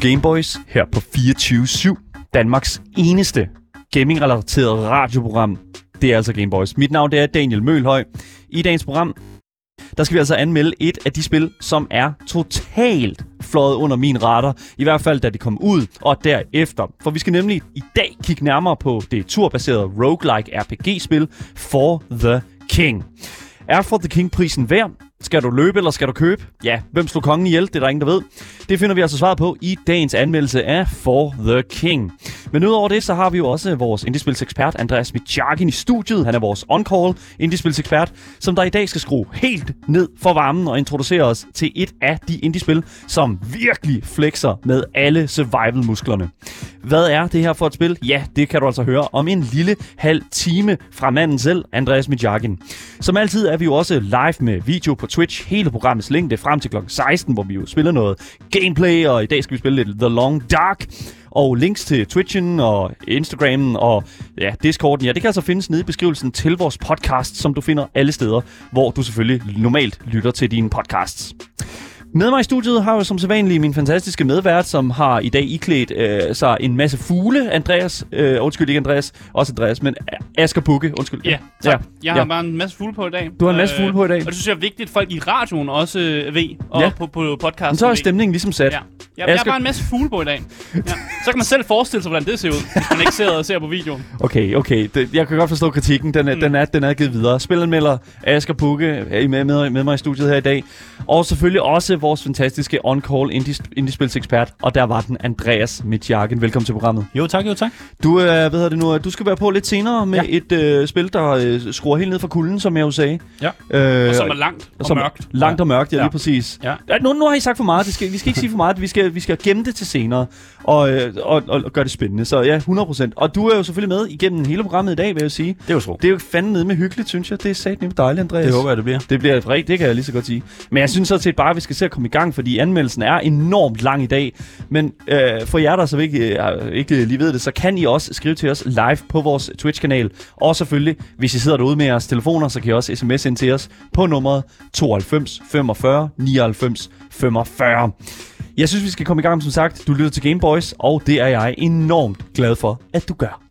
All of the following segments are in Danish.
til Gameboys her på 24-7. Danmarks eneste gaming-relateret radioprogram. Det er altså Gameboys. Mit navn det er Daniel Mølhøj. I dagens program, der skal vi altså anmelde et af de spil, som er totalt fløjet under min radar. I hvert fald, da det kom ud, og derefter. For vi skal nemlig i dag kigge nærmere på det turbaserede roguelike RPG-spil For the King. Er For the King-prisen værd? Skal du løbe, eller skal du købe? Ja, hvem slog kongen ihjel? Det er der ingen, der ved. Det finder vi altså svaret på i dagens anmeldelse af For the King. Men udover det, så har vi jo også vores indiespilsekspert Andreas Mitjagin i studiet. Han er vores on-call indiespilsekspert, som der i dag skal skrue helt ned for varmen og introducere os til et af de indiespil, som virkelig flexer med alle survival-musklerne. Hvad er det her for et spil? Ja, det kan du altså høre om en lille halv time fra manden selv, Andreas Mitjagin. Som altid er vi jo også live med video på Twitch hele programmets længde frem til kl. 16, hvor vi jo spiller noget gameplay, og i dag skal vi spille lidt The Long Dark. Og links til Twitchen og Instagramen og ja, Discorden, ja, det kan altså findes nede i beskrivelsen til vores podcast, som du finder alle steder, hvor du selvfølgelig normalt lytter til dine podcasts. Med mig i studiet har jeg som sædvanligt min fantastiske medvært, som har i dag iklædt øh, sig en masse fugle. Andreas, øh, undskyld ikke Andreas, også Andreas, men Asger Bukke, undskyld. Ja, tak. Ja, jeg har ja. bare en masse fugle på i dag. Du har en masse fugle på i dag. Øh, og det synes jeg er vigtigt, at folk i radioen også øh, ved, og ja. på, på podcasten. så er stemningen ligesom sat. Ja. Jeg, jeg har bare en masse fugle på i dag. Ja. Så kan man selv forestille sig, hvordan det ser ud, hvis man ikke ser, og ser på videoen. Okay, okay. Det, jeg kan godt forstå kritikken. Den er, mm. den er, den er givet videre. Spilanmelder Asger Bukke er med, med, med mig i studiet her i dag. Og selvfølgelig også vores fantastiske on-call indiespilsekspert, og der var den Andreas Mitjagen. Velkommen til programmet. Jo tak, jo tak. Du, øh, hvad hedder det nu, du skal være på lidt senere med ja. et øh, spil, der øh, skruer helt ned fra kulden, som jeg jo sagde. Ja, øh, og som er langt og som mørkt. Langt ja. og mørkt, ja, ja. lige præcis. Ja. Nu, nu har I sagt for meget, det skal, vi skal ikke sige for meget, vi skal, vi skal gemme det til senere og, øh, og, og, og gøre det spændende. Så ja, 100%. Og du er jo selvfølgelig med igennem hele programmet i dag, vil jeg sige. Det er jo så. Det er jo fandme nede med hyggeligt, synes jeg. Det er sat dejligt, Andreas. Det håber jeg, det bliver. Det bliver rigtigt, det kan jeg lige så godt sige. Men jeg synes så set bare, at vi skal se at komme i gang, fordi anmeldelsen er enormt lang i dag. Men øh, for jer, der så ikke, øh, ikke lige ved det, så kan I også skrive til os live på vores Twitch-kanal. Og selvfølgelig, hvis I sidder derude med jeres telefoner, så kan I også sms ind til os på nummeret 92 45 99 45. Jeg synes, vi skal komme i gang, som sagt. Du lytter til Gameboys, og det er jeg enormt glad for, at du gør.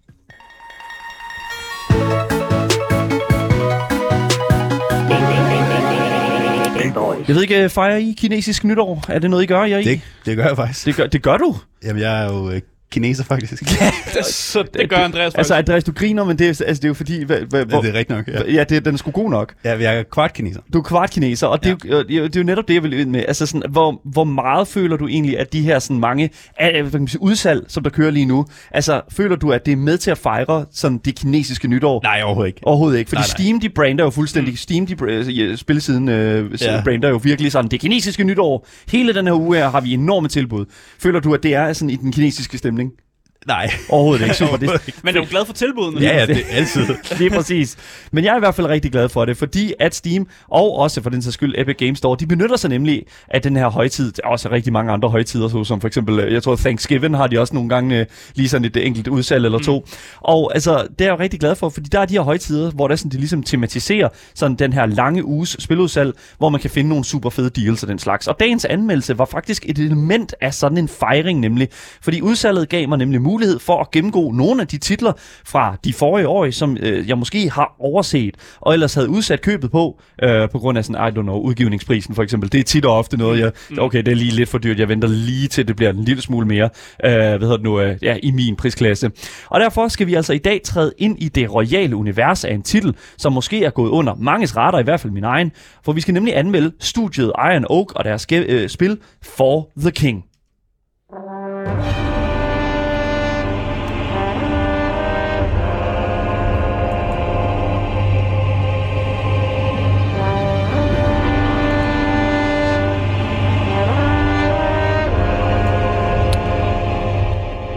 Jeg ved ikke, fejrer I kinesisk nytår? Er det noget, I gør? Jeg det, det gør jeg faktisk. Det gør, det gør du? Jamen, jeg er jo øh, kineser, faktisk. Ja, det, så, det, gør Andreas faktisk. Altså, Andreas, du griner, men det er, altså, det er jo fordi... Hva, hva, hvor, ja, det er rigtigt nok, ja. Ja, det, den er sgu god nok. Ja, jeg er kvart kineser. Du er kvart kineser, og det, ja. er jo, det er jo netop det, jeg vil ind med. Altså, sådan, hvor, hvor meget føler du egentlig, at de her sådan mange hvad kan man sige, udsalg, som der kører lige nu, altså, føler du, at det er med til at fejre sådan det kinesiske nytår? Nej, overhovedet ikke. Overhovedet ikke, fordi nej, nej. Steam, de brander jo fuldstændig. Mm. Steam, de spillesiden øh, ja. brander jo virkelig sådan, det kinesiske nytår. Hele den her uge her har vi enorme tilbud. Føler du, at det er sådan i den kinesiske stemning? evening. Nej. Overhovedet ikke. Super. Det, men er du glad for tilbudene? Ja, ja, det er altid. Lige præcis. Men jeg er i hvert fald rigtig glad for det, fordi at Steam, og også for den sags skyld Epic Games Store, de benytter sig nemlig af den her højtid. Der er også rigtig mange andre højtider, så som for eksempel, øh, jeg tror Thanksgiving har de også nogle gange øh, lige sådan et enkelt udsalg eller to. Mm. Og altså, det er jeg rigtig glad for, fordi der er de her højtider, hvor der sådan, de ligesom tematiserer sådan den her lange uges spiludsalg, hvor man kan finde nogle super fede deals og den slags. Og dagens anmeldelse var faktisk et element af sådan en fejring nemlig, fordi udsalget gav mig nemlig mulighed for at gennemgå nogle af de titler fra de forrige år, som øh, jeg måske har overset, og ellers havde udsat købet på, øh, på grund af sådan, I don't know, udgivningsprisen for eksempel. Det er tit og ofte noget, jeg, mm. okay, det er lige lidt for dyrt, jeg venter lige til, det bliver en lille smule mere, øh, hvad hedder det nu, øh, ja, i min prisklasse. Og derfor skal vi altså i dag træde ind i det royale univers af en titel, som måske er gået under manges radar, i hvert fald min egen, for vi skal nemlig anmelde studiet Iron Oak og deres øh, spil For the King.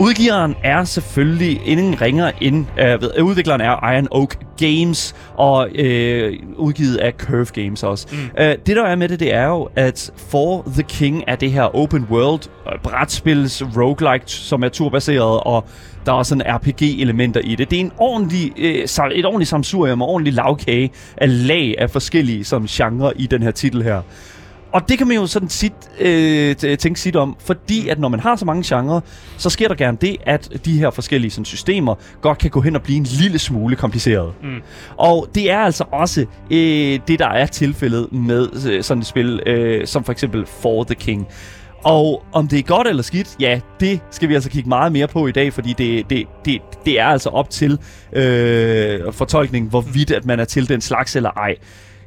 Udgiveren er selvfølgelig ingen ringer end, øh, udvikleren er Iron Oak Games, og øh, udgivet af Curve Games også. Mm. Uh, det der er med det, det er jo, at For the King er det her open world øh, brætspils roguelike, som er turbaseret, og der er sådan RPG-elementer i det. Det er en ordentlig, øh, et ordentligt samsurium og ordentlig lavkage af lag af forskellige som genre i den her titel her. Og det kan man jo sådan sit, øh, tænke sit om, fordi at når man har så mange genrer, så sker der gerne det, at de her forskellige sådan, systemer godt kan gå hen og blive en lille smule kompliceret. Mm. Og det er altså også øh, det, der er tilfældet med øh, sådan et spil, øh, som for eksempel For the King. Og om det er godt eller skidt, ja, det skal vi altså kigge meget mere på i dag, fordi det, det, det, det er altså op til øh, fortolkning, hvorvidt at man er til den slags eller ej.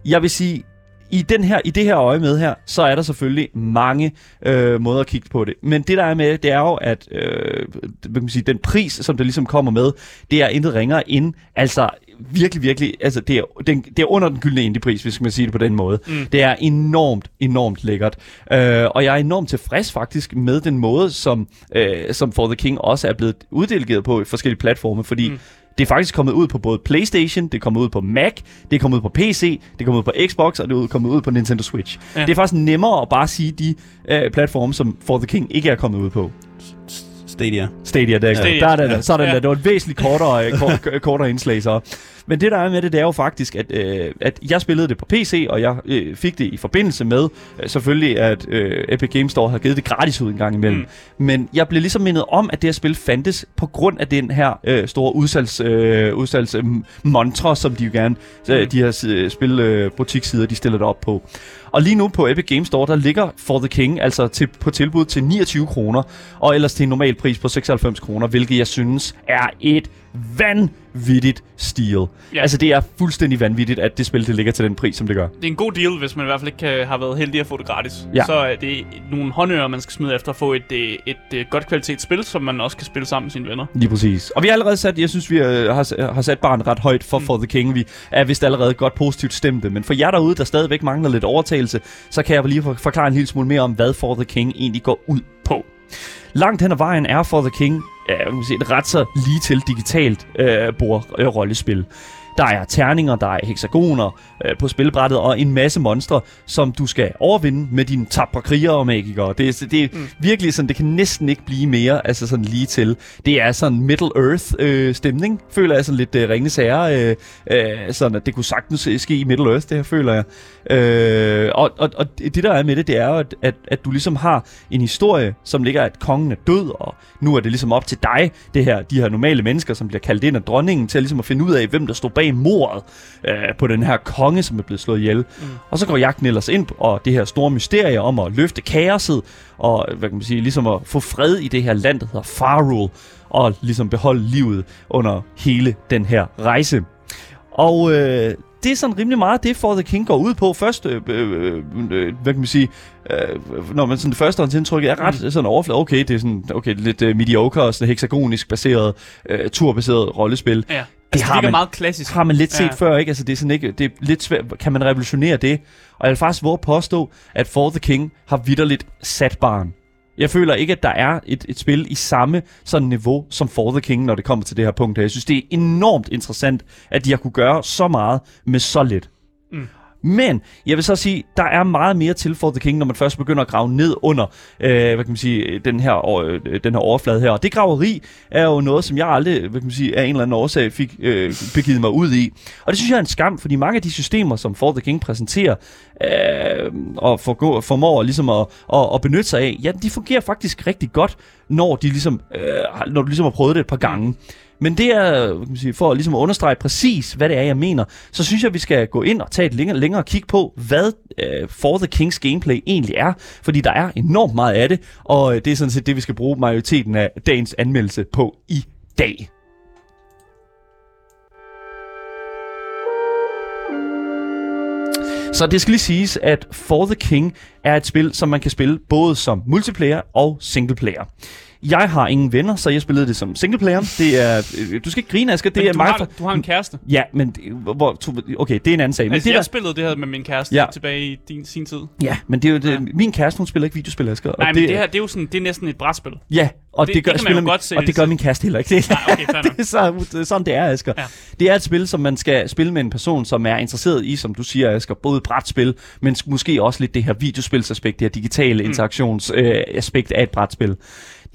Jeg vil sige, i, den her, i det her øje med her, så er der selvfølgelig mange øh, måder at kigge på det. Men det der er med, det er jo, at øh, kan man sige, den pris, som det ligesom kommer med, det er intet ringere end, altså virkelig, virkelig, altså det er, den, det er under den gyldne indie-pris, hvis man sige det på den måde. Mm. Det er enormt, enormt lækkert. Øh, og jeg er enormt tilfreds faktisk med den måde, som, øh, som For the King også er blevet uddelegeret på i forskellige platforme, fordi mm. Det er faktisk kommet ud på både PlayStation, det er kommet ud på Mac, det er kommet ud på PC, det er kommet ud på Xbox, og det er kommet ud på Nintendo Switch. Ja. Det er faktisk nemmere at bare sige de øh, platforme, som For the King ikke er kommet ud på. Stadia. Stadia, der, Stadia. der er den, der. Sådan Ja. der. Det var et væsentligt kortere, kort, kortere indslag så. Men det der er med det, det er jo faktisk, at, øh, at jeg spillede det på PC, og jeg øh, fik det i forbindelse med, øh, selvfølgelig, at øh, Epic Games Store har givet det gratis ud en gang imellem. Mm. Men jeg blev ligesom mindet om, at det her spil fandtes på grund af den her øh, store udsalgs, øh, udsalgs øh, som de jo gerne, øh, de her øh, spil øh, de stiller det op på. Og lige nu på Epic Games Store, der ligger For the King altså til, på tilbud til 29 kroner, og ellers til en normal pris på 96 kroner, hvilket jeg synes er et vanvittigt stil. Ja. Altså det er fuldstændig vanvittigt, at det spil det ligger til den pris, som det gør. Det er en god deal, hvis man i hvert fald ikke kan, har været heldig at få det gratis. Ja. Så er det nogle håndører, man skal smide efter at få et, et, et, et godt kvalitetsspil, som man også kan spille sammen med sine venner. Lige præcis. Og vi har allerede sat, jeg synes, vi øh, har, har sat barnet ret højt for mm. For the King. Vi er vist allerede godt positivt stemte. Men for jer derude, der stadigvæk mangler lidt overtagelse, så kan jeg lige for- forklare en lille smule mere om, hvad For the King egentlig går ud på. Langt hen ad vejen er For the King ja, man kan sige, et ret så lige til digitalt øh, bordrollespil. Der er terninger, der er hexagoner øh, på spilbrættet og en masse monstre, som du skal overvinde med dine tapre krigere og magikere. Det, er- det er mm. virkelig sådan, det kan næsten ikke blive mere altså sådan lige til. Det er sådan Middle Earth øh, stemning, føler jeg sådan lidt øh, ringende sager. Øh, øh, sådan at det kunne sagtens ske i Middle Earth, det her føler jeg. Øh, og, og, og det der er med det, det er jo, at, at, at du ligesom har en historie, som ligger, at kongen er død, og nu er det ligesom op til dig, det her, de her normale mennesker, som bliver kaldt ind af dronningen, til at, ligesom at finde ud af, hvem der står bag mordet øh, på den her konge, som er blevet slået ihjel. Mm. Og så går jagten ellers ind, og det her store mysterie om at løfte kaoset, og hvad kan man sige, ligesom at få fred i det her land, der hedder Farul, og ligesom beholde livet under hele den her rejse. Og øh, det er sådan rimelig meget det, For the King går ud på. Først, øh, øh, øh, hvad kan man sige, øh, når man sådan det første indtryk er ret sådan overflade. Okay, det er sådan, okay, lidt øh, mediocre og sådan hexagonisk baseret, øh, turbaseret rollespil. Ja. Altså, det, har er man- meget klassisk. Har man lidt set Ja. ja. før, ikke? Altså, det er sådan ikke, det er lidt svært, kan man revolutionere det? Og jeg vil faktisk våge at påstå, at For the King har vidderligt sat barn. Jeg føler ikke, at der er et, et spil i samme sådan niveau som For the King, når det kommer til det her punkt her. Jeg synes, det er enormt interessant, at de har kunne gøre så meget med så lidt. Men jeg vil så sige, der er meget mere til For the King, når man først begynder at grave ned under øh, hvad kan man sige, den, her, øh, den her overflade her. Og det graveri er jo noget, som jeg aldrig hvad kan man sige, af en eller anden årsag fik øh, begivet mig ud i. Og det synes jeg er en skam, fordi mange af de systemer, som For the King præsenterer øh, og forgår, formår ligesom at, at, at benytte sig af, ja, de fungerer faktisk rigtig godt, når, de ligesom, øh, når du ligesom har prøvet det et par gange. Men det er, hvad kan man sige, for ligesom at understrege præcis, hvad det er, jeg mener, så synes jeg, at vi skal gå ind og tage et længere, længere kig på, hvad øh, For the Kings gameplay egentlig er. Fordi der er enormt meget af det, og øh, det er sådan set det, vi skal bruge majoriteten af dagens anmeldelse på i dag. Så det skal lige siges, at For the King er et spil, som man kan spille både som multiplayer og singleplayer. Jeg har ingen venner, så jeg spillede det som singleplayer. Det er, øh, du skal ikke grine, Asger. Det Men er du, mig. har, du har en kæreste. ja, men det- hvor, okay, det er en anden sag. Men Altså, det jeg der, spillede det her med min kæreste Ja. tilbage i din, sin tid. ja, men det er jo det, Ja. min kæreste, hun spiller ikke videospil, Asger. Nej, men det, her, det er jo sådan, det er næsten et brætspil. Ja, og det, Det- det gør, det spiller godt se og det det gør min kæreste heller ikke. Det, Nej, okay, det er så, det sådan, det er, Asger. Ja. Det er et spil, som man skal spille med en person, som er interesseret i, som du siger, Asger, både brætspil, men måske også lidt det her videospilsaspekt, det her digitale Mm. interaktionsaspekt øh, af et brætspil.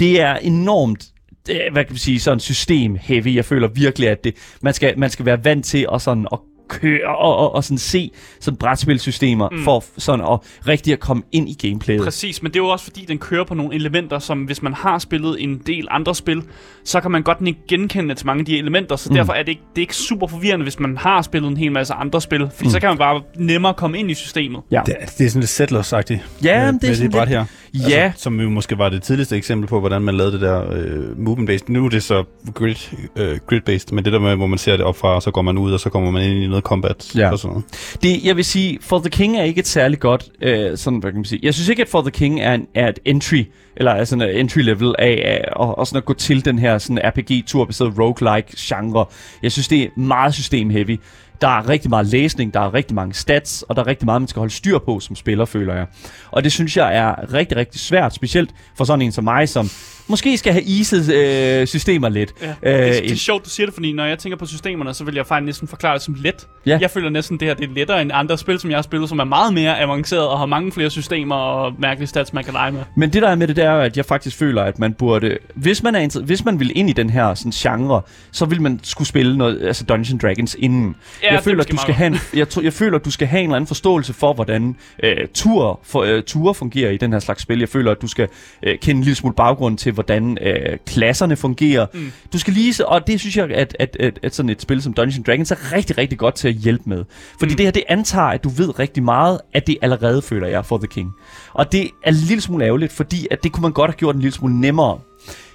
Det er enormt er, hvad kan vi sige, sådan system heavy. Jeg føler virkelig, at det, man, skal, man skal være vant til at, sådan, at, køre og, og, og sådan se sådan brætspilsystemer, mm. for sådan at rigtig at komme ind i gameplayet. Præcis, men det er jo også fordi, den kører på nogle elementer, som hvis man har spillet en del andre spil, så kan man godt ikke genkende til mange af de elementer, så mm. derfor er det, ikke, det er ikke super forvirrende, hvis man har spillet en hel masse andre spil, fordi mm. så kan man bare nemmere komme ind i systemet. Ja. Det, det er sådan lidt settlers-agtigt. Ja, med, det er med sådan det bræt lidt- her. Ja. Altså, som jo måske var det tidligste eksempel på, hvordan man lavede det der øh, movement-based. Nu er det så grid, øh, grid-based, men det der med, hvor man ser det op fra, og så går man ud, og så kommer man ind i noget combat Ja. og sådan noget. Det, jeg vil sige, For the King er ikke et særligt godt, øh, sådan, hvad kan man sige, jeg synes ikke, at For the King er, en, er et entry, eller er sådan en entry level af, af og, og sådan at gå til den her sådan RPG-turbaseret roguelike genre. Jeg synes, det er meget system-heavy. Der er rigtig meget læsning, der er rigtig mange stats, og der er rigtig meget, man skal holde styr på som spiller, føler jeg. Og det synes jeg er rigtig, rigtig svært, specielt for sådan en som mig, som måske skal have easet øh, systemer lidt. Ja. Øh, det, det er sjovt, du siger det, fordi når jeg tænker på systemerne, så vil jeg faktisk næsten forklare det som let. Ja. Jeg føler næsten, det her det er lettere end andre spil, som jeg har spillet, som er meget mere avanceret og har mange flere systemer og mærkelige stats, man kan lege med. Men det der er med det, det er, at jeg faktisk føler, at man burde... Hvis man, er hvis man vil ind i den her sådan, genre, så vil man skulle spille noget, altså Dungeons Dragons inden. Ja, jeg er føler, at du skal have en, jeg, tror- jeg føler, at du skal have en eller anden forståelse for, hvordan øh, tur, for, øh, ture fungerer i den her slags spil. Jeg føler, at du skal øh, kende en lille smule baggrund til, hvordan øh, klasserne fungerer. Mm. Du skal lige... så- Og det synes jeg, at, at, at, at sådan et spil som Dungeons Dragons er rigtig, rigtig godt til at hjælpe med. Fordi mm. det her, det antager, at du ved rigtig meget, at det allerede føler jeg for The King. Og det er en lille smule ærgerligt, fordi at det kunne man godt have gjort en lille smule nemmere.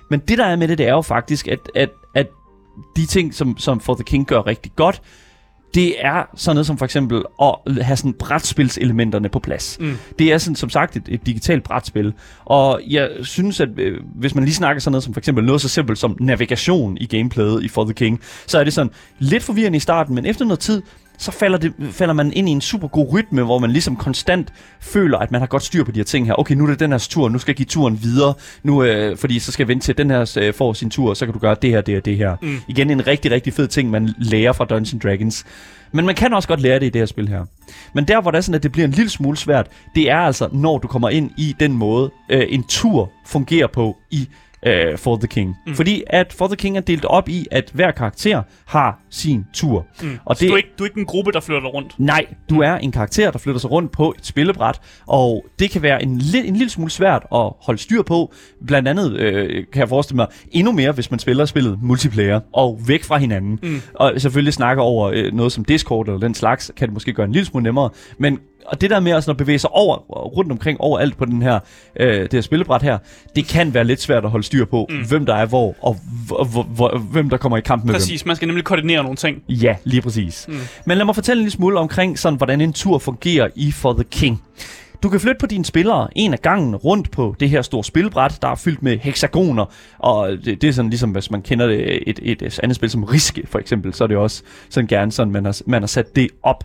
Men det der er med det, det er jo faktisk, at, at, at de ting, som, som For the King gør rigtig godt, det er sådan noget som for eksempel at have sådan brætspilselementerne på plads. Mm. Det er sådan, som sagt et, et digitalt brætspil. Og jeg synes, at øh, hvis man lige snakker sådan noget som for eksempel noget så simpelt som navigation i gameplayet i For the King, så er det sådan lidt forvirrende i starten, men efter noget tid, så falder, det, falder man ind i en super god rytme, hvor man ligesom konstant føler, at man har godt styr på de her ting her. Okay, nu er det den her tur, nu skal jeg give turen videre, nu, øh, fordi så skal jeg vente til, at den her øh, får sin tur, og så kan du gøre det her, det her, det her. Mm. Igen en rigtig, rigtig fed ting, man lærer fra Dungeons Dragons. Men man kan også godt lære det i det her spil her. Men der, hvor det er sådan, at det bliver en lille smule svært, det er altså, når du kommer ind i den måde, øh, en tur fungerer på i øh, For the King. Mm. Fordi at For the King er delt op i, at hver karakter har sin tur. Mm. Og Så det, du er, ikke, du er ikke en gruppe, der flytter rundt. Nej, du er en karakter, der flytter sig rundt på et spillebræt, og det kan være en, li- en lille smule svært at holde styr på. Blandt andet øh, kan jeg forestille mig endnu mere, hvis man spiller spillet multiplayer og væk fra hinanden. Mm. Og selvfølgelig snakker over øh, noget som Discord eller den slags, kan det måske gøre en lille smule nemmere. Men og det der med at, sådan at bevæge sig over, rundt omkring overalt på den her, øh, det her spillebræt her, det kan være lidt svært at holde styr på, mm. hvem der er hvor, og hvem der kommer i kamp med hvem. Præcis, man skal nemlig koordinere nogle ting. Ja, lige præcis. Mm. Men lad mig fortælle en lille smule omkring, sådan, hvordan en tur fungerer i For the King. Du kan flytte på dine spillere en af gangen rundt på det her store spilbræt, der er fyldt med hexagoner, og det, det er sådan ligesom, hvis man kender det, et, et, et andet spil som Riske for eksempel, så er det også sådan gerne sådan, man har, man har sat det op.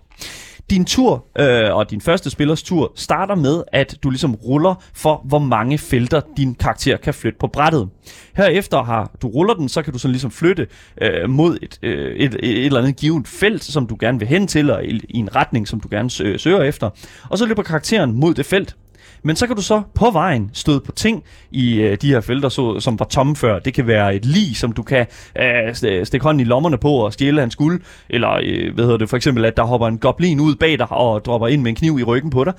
Din tur, øh, og din første spillers tur, starter med, at du ligesom ruller for, hvor mange felter din karakter kan flytte på brættet. Herefter har du ruller den, så kan du sådan ligesom flytte øh, mod et, øh, et, et, eller andet givet felt, som du gerne vil hen til, og i, i en retning, som du gerne søger efter. Og så løber karakteren mod det felt. Men så kan du så på vejen støde på ting i øh, de her felter, så, som var tomme før. Det kan være et lig, som du kan øh, stikke hånden i lommerne på og stjæle hans guld. Eller øh, hvad hedder det, for eksempel, at der hopper en goblin ud bag dig og dropper ind med en kniv i ryggen på dig.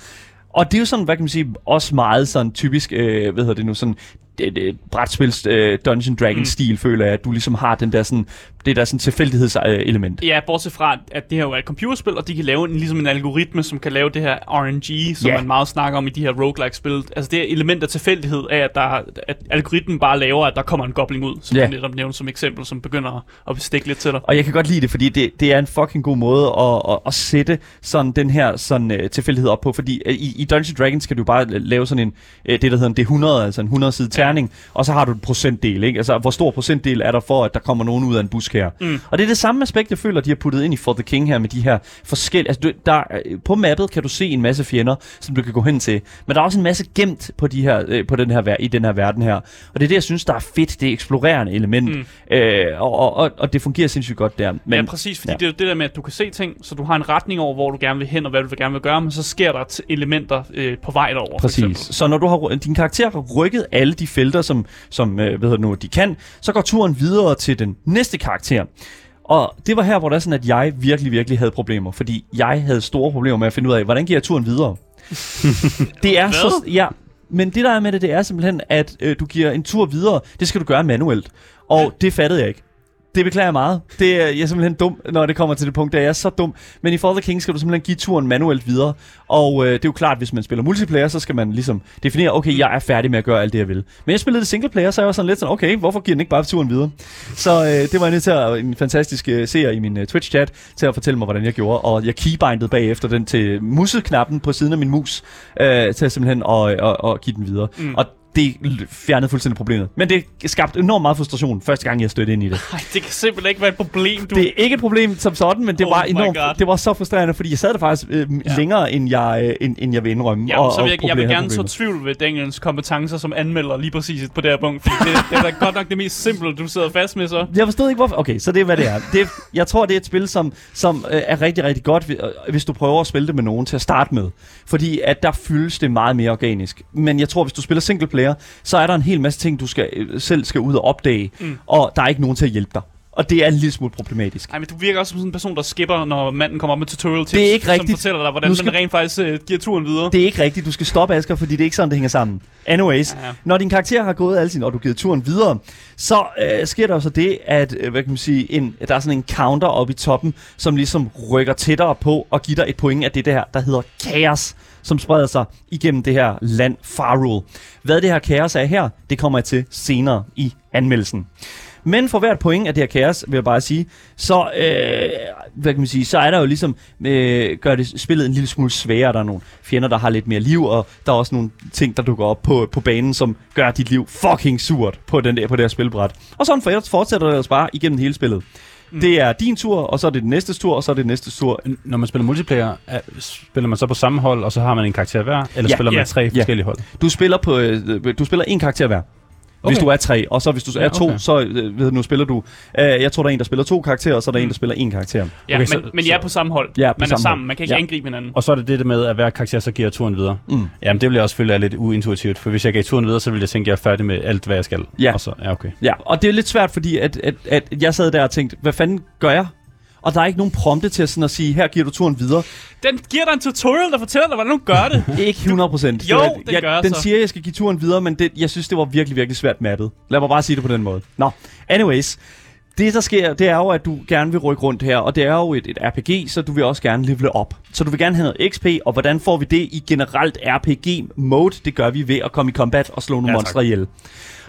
Og det er jo sådan, hvad kan man sige, også meget sådan typisk, øh, hvad hedder det nu, sådan det, det, brætspils øh, Dungeon Dragon stil, mm. føler jeg, at du ligesom har den der sådan, det der sådan tilfældighedselement. Ja, bortset fra, at det her jo er et computerspil, og de kan lave en, ligesom en algoritme, som kan lave det her RNG, som Ja. man meget snakker om i de her roguelike-spil. Altså det er element af tilfældighed af, at, der, at algoritmen bare laver, at der kommer en gobling ud, som ja. du netop nævnte som eksempel, som begynder at bestikke lidt til dig. Og jeg kan godt lide det, fordi det, det er en fucking god måde at, at, at sætte sådan den her sådan, uh, tilfældighed op på. Fordi uh, i, i Dungeons Dragons kan du bare lave sådan en, uh, det der hedder en D100, altså en 100 side terning, og så har du en procentdel, ikke? Altså, hvor stor procentdel er der for, at der kommer nogen ud af en busk her? Mm. Og det er det samme aspekt, jeg føler, de har puttet ind i For the King her, med de her forskellige... Altså, du, der, øh, på mappet kan du se en masse fjender, som du kan gå hen til. Men der er også en masse gemt på, de her, øh, på den her, i den her verden her. Og det er det, jeg synes, der er fedt, det eksplorerende element. Mm. Øh, og, og, og, det fungerer sindssygt godt der. Men, ja, præcis, fordi ja. det er jo det der med, at du kan se ting, så du har en retning over, hvor du gerne vil hen, og hvad du vil gerne vil gøre, men så sker der elementer øh, på vej derover. Præcis. Så når du har, din karakter har rykket alle de felter, som, som øh, hvad hedder nu, de kan, så går turen videre til den næste karakter. Og det var her, hvor det er sådan, at jeg virkelig, virkelig havde problemer. Fordi jeg havde store problemer med at finde ud af, hvordan giver jeg turen videre? det er så... Ja, men det der er med det, det er simpelthen, at øh, du giver en tur videre. Det skal du gøre manuelt. Og det fattede jeg ikke. Det beklager jeg meget. Det er, jeg er simpelthen dum, når det kommer til det punkt. Der jeg er så dum. Men i For the King skal du simpelthen give turen manuelt videre. Og øh, det er jo klart, hvis man spiller multiplayer, så skal man ligesom definere, okay, jeg er færdig med at gøre alt det, jeg vil. Men jeg spillede det single player, så jeg var sådan lidt sådan, okay, hvorfor giver den ikke bare turen videre? Så øh, det var jeg nødt til at, en fantastisk øh, seer i min øh, Twitch-chat til at fortælle mig, hvordan jeg gjorde. Og jeg keybindede bagefter den til museknappen på siden af min mus, øh, til simpelthen at, at, at give den videre. Mm. Og det fjernede fuldstændig problemet. Men det skabte enormt meget frustration, første gang jeg stødte ind i det. Ej, det kan simpelthen ikke være et problem, du... Det er ikke et problem som sådan, men det Oh var enormt, God. det var så frustrerende, fordi jeg sad der faktisk øh, ja. længere, end jeg, øh, end, end jeg vil indrømme. Ja, og, så vil jeg, jeg vil gerne så tvivl ved Daniels kompetencer som anmelder lige præcis på det her punkt. Det, det er da godt nok det mest simple, du sidder fast med så. Jeg forstod ikke, hvorfor. Okay, så det er, hvad det er. Det jeg tror, det er et spil, som, som øh, er rigtig, rigtig godt, øh, hvis du prøver at spille det med nogen til at starte med. Fordi at der fyldes det meget mere organisk. Men jeg tror, hvis du spiller single player, så er der en hel masse ting, du skal, øh, selv skal ud og opdage. Mm. Og der er ikke nogen til at hjælpe dig. Og det er en lille smule problematisk. Ej, men du virker også som sådan en person, der skipper, når manden kommer op med tutorial tips, Det er ikke som rigtigt. fortæller dig, hvordan Nu man skal- rent faktisk uh, giver turen videre. Det er ikke rigtigt. Du skal stoppe, Asger, fordi det er ikke sådan, det hænger sammen. Anyways, Ja, ja. når din karakter har gået alle sine, og du har givet turen videre, så øh, sker der jo så det, at øh, hvad kan man sige, en, der er sådan en counter oppe i toppen, som ligesom rykker tættere på og giver dig et point af det der, der hedder kaos, som spreder sig igennem det her land Farul. Hvad det her kaos er her, det kommer jeg til senere i anmeldelsen. Men for hvert point af det her kaos, vil jeg bare sige, så, øh, hvad kan man sige, så er der jo ligesom, øh, gør det spillet en lille smule sværere. Der er nogle fjender, der har lidt mere liv, og der er også nogle ting, der dukker op på, på banen, som gør dit liv fucking surt på, den der, på det her spilbræt. Og sådan fortsætter det altså bare igennem hele spillet. Mm. Det er din tur, og så er det den næste tur, og så er det den næste tur. Når man spiller multiplayer, er, spiller man så på samme hold, og så har man en karakter hver? Eller Ja, spiller man ja, tre ja. forskellige hold? Du spiller på, øh, du spiller en karakter hver. Okay. Hvis du er tre, og så hvis du er Ja, to, okay. så øh, ved du, nu spiller du... Øh, jeg tror, der er en, der spiller to karakterer, og så er der en, der spiller en karakter. Ja, Okay, men, så- men jeg er på samme hold. Ja, på man er samme sammen, hold. man kan ikke Ja. angribe hinanden. Og så er det det med, at hver karakter så giver turen videre. Mm. Jamen, det vil jeg også føle er lidt uintuitivt, for hvis jeg gav turen videre, så ville jeg tænke, at jeg er færdig med alt, hvad jeg skal. Ja. Og så, ja, okay. Ja, og det er lidt svært, fordi at, at, at jeg sad der og tænkte, hvad fanden gør jeg? Og der er ikke nogen prompte til at, sådan at sige, her giver du turen videre. Den giver dig en tutorial, der fortæller dig, hvordan du gør det. Ikke 100 procent. Jo, den gør Den så. siger, at jeg skal give turen videre, men det, jeg synes, det var virkelig, virkelig svært mattet. Lad mig bare sige det på den måde. Nå, anyways. Det, der sker, det er jo, at du gerne vil rykke rundt her, og det er jo et, et RPG, så du vil også gerne levele op. Så du vil gerne have noget XP, og hvordan får vi det i generelt RPG-mode? Det gør vi ved at komme i combat og slå nogle Ja, monstre ihjel.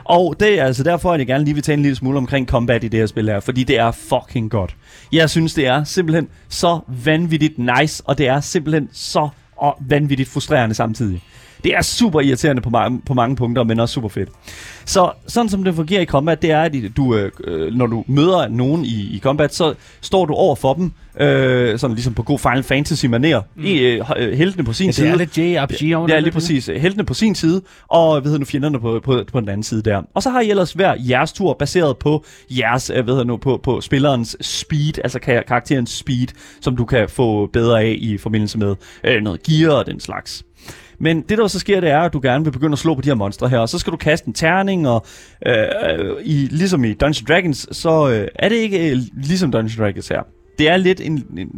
Og det er altså derfor, at jeg gerne lige vil tale en lille smule omkring combat i det her spil her, fordi det er fucking godt. Jeg synes, det er simpelthen så vanvittigt nice, og det er simpelthen så og vanvittigt frustrerende samtidig. Det er super irriterende på mange, på mange punkter, men også super fedt. Så sådan som det fungerer i combat, det er, at i- du, øh, øh, når du møder nogen i, i combat, så står du over for dem, øh, sådan ligesom på god Final Fantasy-manér. Mm. Øh, øh, heltene på sin Ja, side. det er lidt JRPG over Ja, lige præcis. Heltene på sin side, og hvad hedder nu, fjenderne på, på, på den anden side der. Og så har I ellers hver jeres tur, baseret på jeres, øh, hvad hedder nu, på, på spillerens speed, altså kar- karakterens speed, som du kan få bedre af i forbindelse med øh, noget gear og den slags. Men det, der så sker, det er, at du gerne vil begynde at slå på de her monstre her, og så skal du kaste en terning, og øh, i, ligesom i Dungeons Dragons, så øh, er det ikke øh, ligesom Dungeons Dragons her. Det er lidt en, en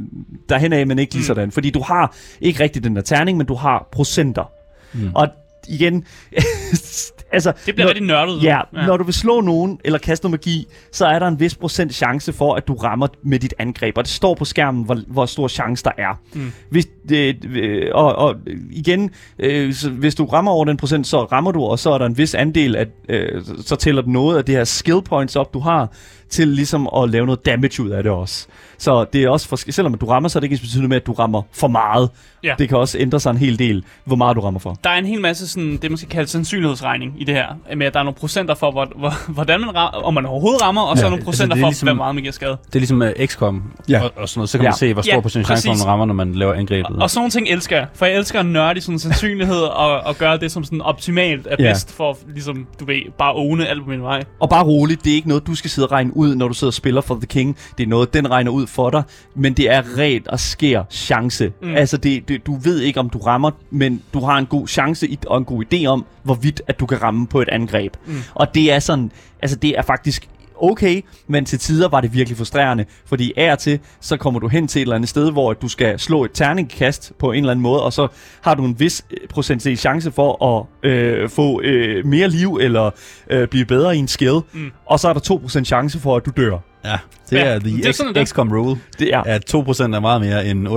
derhen af, men ikke lige Mm. sådan, fordi du har ikke rigtig den der terning, men du har procenter. Mm. Og igen, altså... Det bliver når, rigtig nørdet. Ja, ja, når du vil slå nogen eller kaste noget magi, så er der en vis procent chance for, at du rammer med dit angreb. Og det står på skærmen, hvor, hvor stor chance der er. Mm. Hvis, øh, øh, og, og igen, øh, så hvis du rammer over den procent, så rammer du, og så er der en vis andel, at øh, så tæller noget af det her skill points op, du har, til ligesom at lave noget damage ud af det også. Så det er også, for, selvom du rammer, så er det ikke betydende med, at du rammer for meget. Ja. Det kan også ændre sig en hel del, hvor meget du rammer for. Der er en hel masse sådan, det, man skal kalde sandsynlighedsregning i det her. Med at der er nogle procenter for, hvor, hvor, hvordan man rammer, om man overhovedet rammer, og så Ja, er nogle altså, procenter det er for, ligesom- hvor meget man giver skade. Det er ligesom uh, XCOM Ja. og, og sådan noget. Så kan Ja. man se, hvor stor Ja, procent chance man rammer, når man laver angrebet. Og sådan nogle ting elsker jeg, for jeg elsker at nørde i sådan en sandsynlighed og, og gøre det, som sådan optimalt er Ja. bedst for, ligesom, du ved, bare åne alt på min vej. Og bare roligt, det er ikke noget, du skal sidde og regne ud, når du sidder og spiller for The King. Det er noget, den regner ud for dig. Men det er ret og sker chance. Mm. Altså, det, det, du ved ikke, om du rammer, men du har en god chance i, og en god idé om, hvorvidt at du kan ramme på et angreb. Mm. Og det er sådan, altså det er faktisk okay, men til tider var det virkelig frustrerende, fordi af og til, så kommer du hen til et eller andet sted, hvor du skal slå et terningkast på en eller anden måde, og så har du en vis øh, procentdel chance for at øh, få øh, mere liv, eller øh, blive bedre i en skill, mm. og så er der 2% chance for, at du dør. Ja, det Ja, er det er the sådan, det er. X- XCOM rule. Det er, At 2% er meget mere end 98%.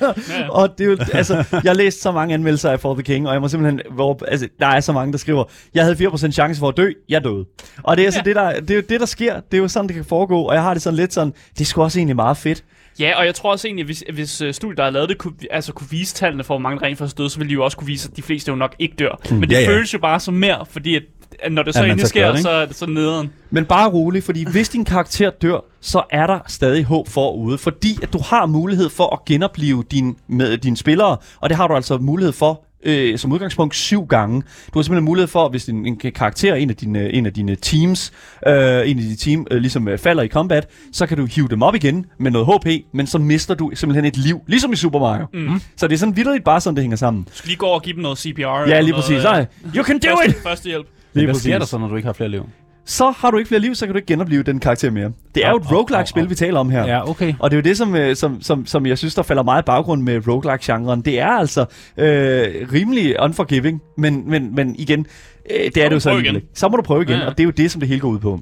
Ja, ja. Og det er jo, altså, jeg har læst så mange anmeldelser af For the King, og jeg må simpelthen, hvor, altså, der er så mange, der skriver, jeg havde 4% chance for at dø, jeg døde. Og det er, altså Ja. det, der, det er jo det, der sker. Det er jo sådan, det kan foregå, og jeg har det sådan lidt sådan, det er sgu også egentlig meget fedt. Ja, og jeg tror også egentlig, hvis, hvis uh, studiet, der har lavet det, kunne, altså, kunne vise tallene for, hvor mange der rent faktisk døde, så ville de jo også kunne vise, at de fleste jo nok ikke dør. Mm. Men det Ja, ja. føles jo bare som mere, fordi at når det så endelig sker, det, ikke? så er det så nederen. Men bare rolig, fordi hvis din karakter dør, så er der stadig håb forude, fordi at du har mulighed for at genopleve din, med dine spillere, og det har du altså mulighed for øh, som udgangspunkt syv gange. Du har simpelthen mulighed for, hvis din en karakter, en af dine, en af dine teams, øh, en af dine team, øh, ligesom øh, falder i combat, så kan du hive dem op igen med noget HP, men så mister du simpelthen et liv, ligesom i Super Mario. Mm. Så det er sådan vidderligt bare sådan, det hænger sammen. Du skal lige gå over og give dem noget CPR. Ja, lige noget, præcis. øh, Nej, you can do it! Førstehjælp. Lige Hvad sker præcis. der så, når du ikke har flere liv? Så har du ikke flere liv, så kan du ikke genopleve den karakter mere. Det er jo et roguelike-spil, au, au. vi taler om her. Ja, okay. Og det er jo det, som, øh, som, som, som jeg synes, der falder meget i baggrund med roguelike-genren. Det er altså øh, rimelig unforgiving, men, men, men igen, øh, det er det jo så igen. Så må du prøve igen, Ja, ja. og det er jo det, som det hele går ud på.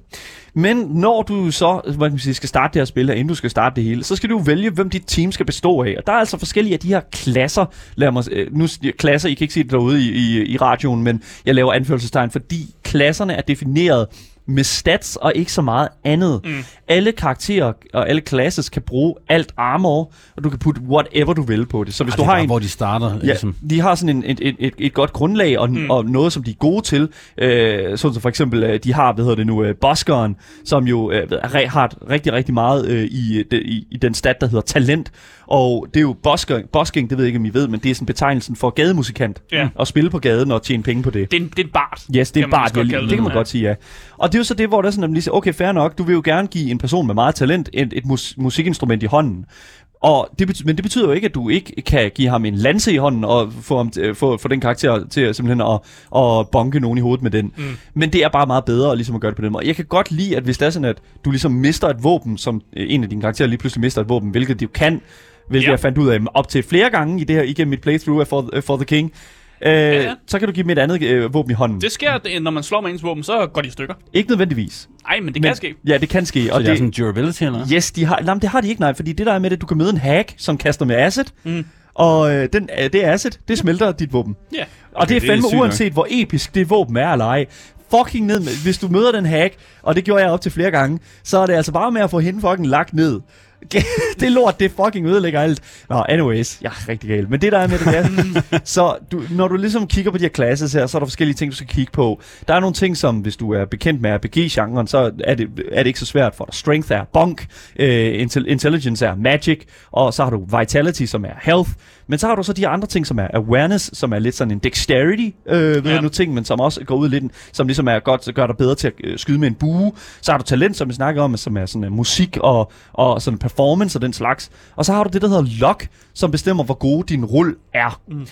Men når du så hvad kan man sige, skal starte det her spil, her, inden du skal starte det hele, så skal du vælge, hvem dit team skal bestå af. Og der er altså forskellige af de her klasser. Lad mig, øh, nu klasser, I kan ikke se det derude i, i, i radioen, men jeg laver anførselstegn, fordi klasserne er defineret med stats og ikke så meget andet. Mm. Alle karakterer og alle classes kan bruge alt armor, og du kan putte whatever du vil på det. Så hvis Ej, du det er har bare, en hvor de starter. Ja, Ligesom. de har sådan en, et, et, et, et godt grundlag og, mm. og noget, som de er gode til. Øh, sådan som for eksempel, øh, de har, hvad hedder det nu, øh, Buskeren, som jo øh, har rigtig, rigtig meget øh, i, de, i, i den stat, der hedder talent. Og det er jo busker, busking, det ved jeg ikke, om I ved, men det er sådan betegnelsen for gademusikant. Ja. At spille på gaden og tjene penge på det. Det er en, det er en bart. Yes, det er vist godt det, det kan man Ja. godt sige, ja. Og det er jo så det, hvor der er sådan, at man lige siger, okay, fair nok, du vil jo gerne give en person med meget talent et, et mus- musikinstrument i hånden. Og det betyder, men det betyder jo ikke, at du ikke kan give ham en lanse i hånden og få, ham, til- få, få den karakter til at, simpelthen at, at bonke nogen i hovedet med den. Mm. Men det er bare meget bedre ligesom at gøre det på den måde. Jeg kan godt lide, at hvis det er sådan, at du ligesom mister et våben, som øh, en af dine karakterer lige pludselig mister et våben, hvilket de jo kan, hvilket Ja. jeg fandt ud af op til flere gange i det her, igennem mit playthrough af For, For the King, øh, ja. så kan du give dem et andet øh, våben i hånden. Det sker, det- når man slår med ens våben, så går de i stykker. Ikke nødvendigvis. Nej, men det Men, kan ske. Ja, det kan ske. Så Og det er sådan durability, eller hvad? yes, de har, nej, men det har de ikke, nej, fordi det der er med det, du kan møde en hack, som kaster med acid, Mm. og øh, den, øh, det acid, det smelter dit våben. Ja. Og det er det er fandme sygt nok. uanset, hvor episk det våben er eller ej. Fucking ned med, hvis du møder den hack, og det gjorde jeg op til flere gange, så er det altså bare med at få hende fucking lagt ned. det lort, det fucking ødelægger alt. Nå, anyways, jeg er rigtig gal. Men det der er med det, det er, så du, når du ligesom kigger på de her classes her, så er der forskellige ting, du skal kigge på. Der er nogle ting, som hvis du er bekendt med RPG-genren, så er det, er det ikke så svært for dig. Strength er bonk, øh, intel- intelligence er magic, og så har du vitality, som er health. Men så har du så de andre ting, som er awareness, som er lidt sådan en dexterity, øh, ved Ja. nu ting, men som også går ud lidt, som ligesom er godt, gør dig bedre til at øh, skyde med en bue. Så har du talent, som vi snakker om, som er sådan uh, musik og, og sådan performance og den slags. Og så har du det, der hedder luck, som bestemmer, hvor god din rull er. Mm.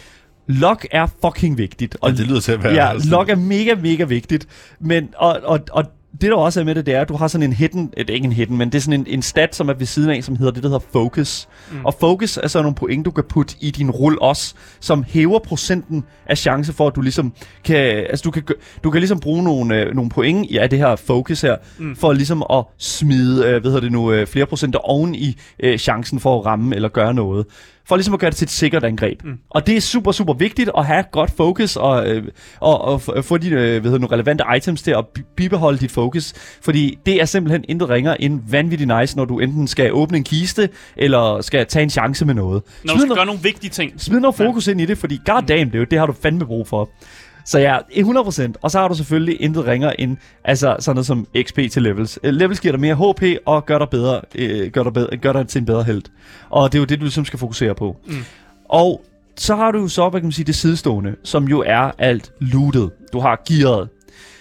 Luck er fucking vigtigt. Og det lyder til at være... Ja, log er mega, mega vigtigt. Men, og, og, og det der også er med det, det er, at du har sådan en hidden, det er ikke en hidden, men det er sådan en, en stat, som er ved siden af, som hedder det, der hedder focus. Mm. Og focus er så nogle point, du kan putte i din rull også, som hæver procenten af chance for, at du ligesom kan, altså du kan, du kan ligesom bruge nogle, øh, nogle point i af det her focus her, mm. for ligesom at smide, øh, hvad hedder det nu, øh, flere procenter oven i øh, chancen for at ramme eller gøre noget for ligesom at gøre det til et sikkert angreb. Mm. Og det er super, super vigtigt at have godt fokus og, øh, og, og få de øh, hvad hedder, nogle relevante items til at bi- bibeholde dit fokus. Fordi det er simpelthen intet ringer end vanvittigt nice, når du enten skal åbne en kiste, eller skal tage en chance med noget. Når du Smid skal noget- gøre nogle vigtige ting. Smid noget fokus ind i det, fordi goddamn, det, er jo- det har du fandme brug for. Så ja, 100%. Og så har du selvfølgelig intet ringer end altså sådan noget som XP til levels. Øh, Levels giver dig mere HP og gør dig, bedre, øh, gør dig, bedre, gør dig til en bedre held. Og det er jo det, du ligesom skal fokusere på. Mm. Og så har du så, hvad kan man sige, det sidestående, som jo er alt lootet. Du har gearet.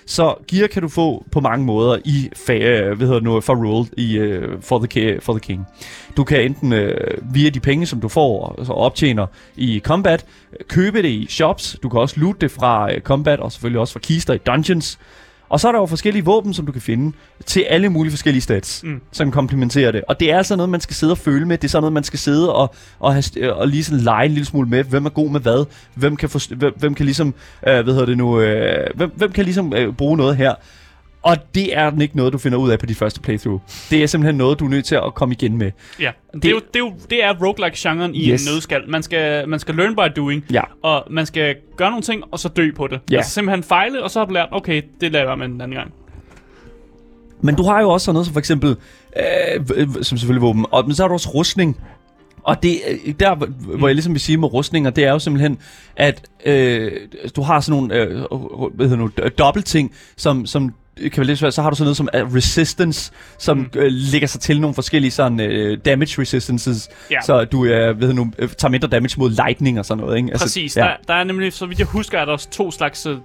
Så gear kan du få på mange måder i fa- hvad hedder det nu, for rule i uh, for, the, for the King. Du kan enten uh, via de penge, som du får og så optjener i combat, øh, købe det i shops. Du kan også loot det fra uh, combat og selvfølgelig også fra kister i dungeons. Og så er der jo forskellige våben, som du kan finde til alle mulige forskellige stats, Mm. som komplementerer det. Og det er altså noget, man skal sidde og føle med. Det er sådan noget, man skal sidde og, og, have, og lige sådan lege en lille smule med. Hvem er god med hvad? Hvem kan, forst- hvem, hvem kan ligesom, øh, hvad hedder det nu, øh, hvem, hvem kan ligesom øh, bruge noget her? Og det er ikke noget, du finder ud af på dit første playthrough. Det er simpelthen noget, du er nødt til at komme igen med. Ja, det, det, er, jo, det, er, jo, det er roguelike-genren i Yes. en nødskal. Man skal, man skal learn by doing, Ja. og man skal gøre nogle ting, og så dø på det. Ja. Altså simpelthen fejle, og så har du lært, okay, det være med en anden gang. Men du har jo også sådan noget som for eksempel, øh, som selvfølgelig våben, og, men så har du også rustning. Og det, øh, der, hvor- hvor jeg ligesom vil sige med rustninger, det er jo simpelthen, at øh, du har sådan nogle, øh, hvad hedder nu, dobbeltting, som, som lidt svært. Så har du sådan noget som øh, resistance, som mm. øh, lægger sig til nogle forskellige sådan, øh, damage resistances, Ja. så du øh, ved nu, øh, tager mindre damage mod lightning og sådan noget. Ikke? Præcis. ja. Der, der er nemlig, så vidt jeg husker, er der også to slags øh,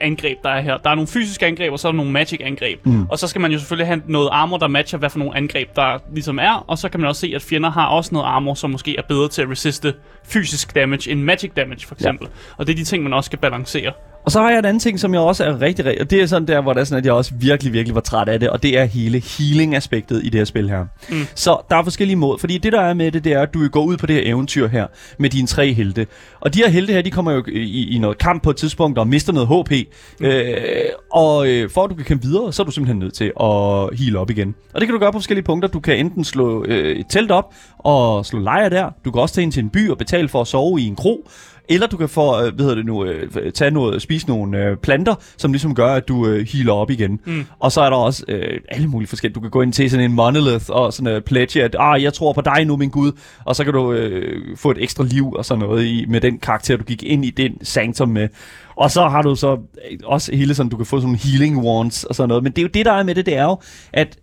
angreb, der er her. Der er nogle fysiske angreb, og så er der nogle magic angreb. Mm. Og så skal man jo selvfølgelig have noget armor, der matcher, hvad for nogle angreb der ligesom er. Og så kan man også se, at fjender har også noget armor, som måske er bedre til at resiste fysisk damage end magic damage, for eksempel. Ja. Og det er de ting, man også skal balancere. Og så har jeg en anden ting, som jeg også er rigtig, og det er sådan der, hvor det er sådan, at jeg også virkelig, virkelig var træt af det, og det er hele healing-aspektet i det her spil her. Mm. Så der er forskellige måder, fordi det der er med det, det er, at du går ud på det her eventyr her, med dine tre helte. Og de her helte her, de kommer jo i, i noget kamp på et tidspunkt, og mister noget HP. Mm. Øh, og øh, for at du kan kæmpe videre, så er du simpelthen nødt til at heal op igen. Og det kan du gøre på forskellige punkter. Du kan enten slå øh, et telt op, og slå lejr der. Du kan også tage ind til en by og betale for at sove i en kro. Eller du kan få, øh, hvad hedder det nu, øh, tage noget, spise nogle øh, planter, som ligesom gør, at du healer op igen. Mm. Og så er der også øh, alle mulige forskellige. Du kan gå ind til sådan en monolith og sådan øh, pledge, at ah, jeg tror på dig nu, min gud. Og så kan du øh, få et ekstra liv og sådan noget i, med den karakter, du gik ind i den sanctum med. Og så har du så også hele sådan, du kan få sådan nogle healing wands og sådan noget. Men det er jo det, der er med det, det er jo, at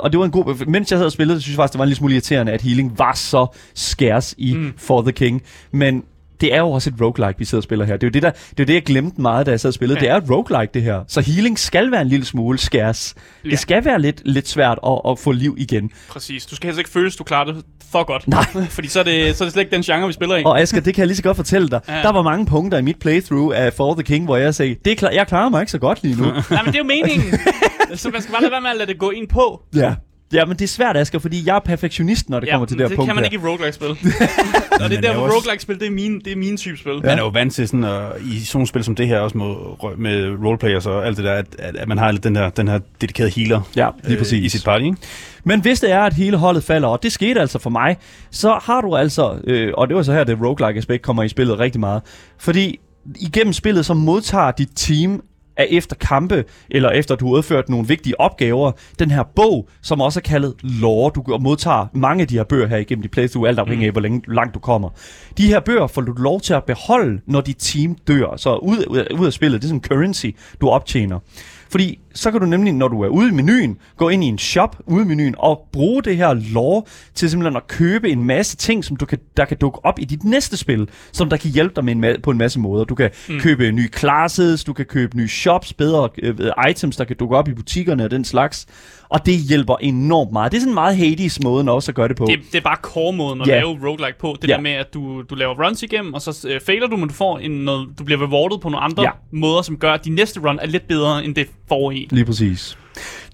og det var en god... Mens jeg sad og spillede, så synes jeg faktisk, det var en lille smule irriterende, at healing var så skærs i mm. For the King. Men det er jo også et roguelike, vi sidder og spiller her. Det er jo det, der, det, er jo det jeg glemte meget, da jeg sad og spillede. Ja. Det er et roguelike, det her. Så healing skal være en lille smule skærs. Ja. Det skal være lidt, lidt svært at, at få liv igen. Præcis. Du skal helst ikke føle, at du klarer det for godt. Nej. Fordi så er, det, så er det slet ikke den genre, vi spiller i. Og Asger, det kan jeg lige så godt fortælle dig. Ja. Der var mange punkter i mit playthrough af For the King, hvor jeg sagde, det er klar, jeg klarer mig ikke så godt lige nu. Nej, men det er jo meningen. så man skal bare lade være med at lade det gå ind på. ja. Ja, men det er svært, Asger, fordi jeg er perfektionist, når det kommer til det her det punkt kan man her. ikke i roguelike-spil. og det er Men der, er hvor også- roguelike-spil, det er mine, det er mine type spil. Man er jo vant til sådan, at, i sådan nogle spil som det her, også med, med roleplayers og alt det der, at, at, at man har lidt den her, den her dedikerede healer Ja, lige øh, præcis. i sit party, ikke? Men hvis det er, at hele holdet falder, og det skete altså for mig, så har du altså, øh, og det var så her, det roguelike aspekt kommer i spillet rigtig meget, fordi igennem spillet, så modtager dit team af efter kampe, eller efter du har udført nogle vigtige opgaver, den her bog, som også er kaldet lore, du modtager mange af de her bøger her igennem dit playthrough, alt afhængig af, hvor længe, langt du kommer. De her bøger får du lov til at beholde, når dit team dør, så ud, ud, af spillet, det er sådan en currency, du optjener. Fordi så kan du nemlig, når du er ude i menuen, gå ind i en shop ude i menuen og bruge det her lore til simpelthen at købe en masse ting, som du kan, der kan dukke op i dit næste spil, som der kan hjælpe dig med en ma- på en masse måder. Du kan mm. købe nye classes, du kan købe nye shops, bedre øh, items, der kan dukke op i butikkerne og den slags. Og det hjælper enormt meget. Det er sådan en meget Hades måde også at gøre det på. Det, det er bare core-måden at Ja. lave roguelike på. Det Ja. der med, at du, du laver runs igennem, og så øh, failer du, men du, får en, noget, du bliver rewarded på nogle andre Ja. måder, som gør, at din næste run er lidt bedre, end det forrige. Lige præcis.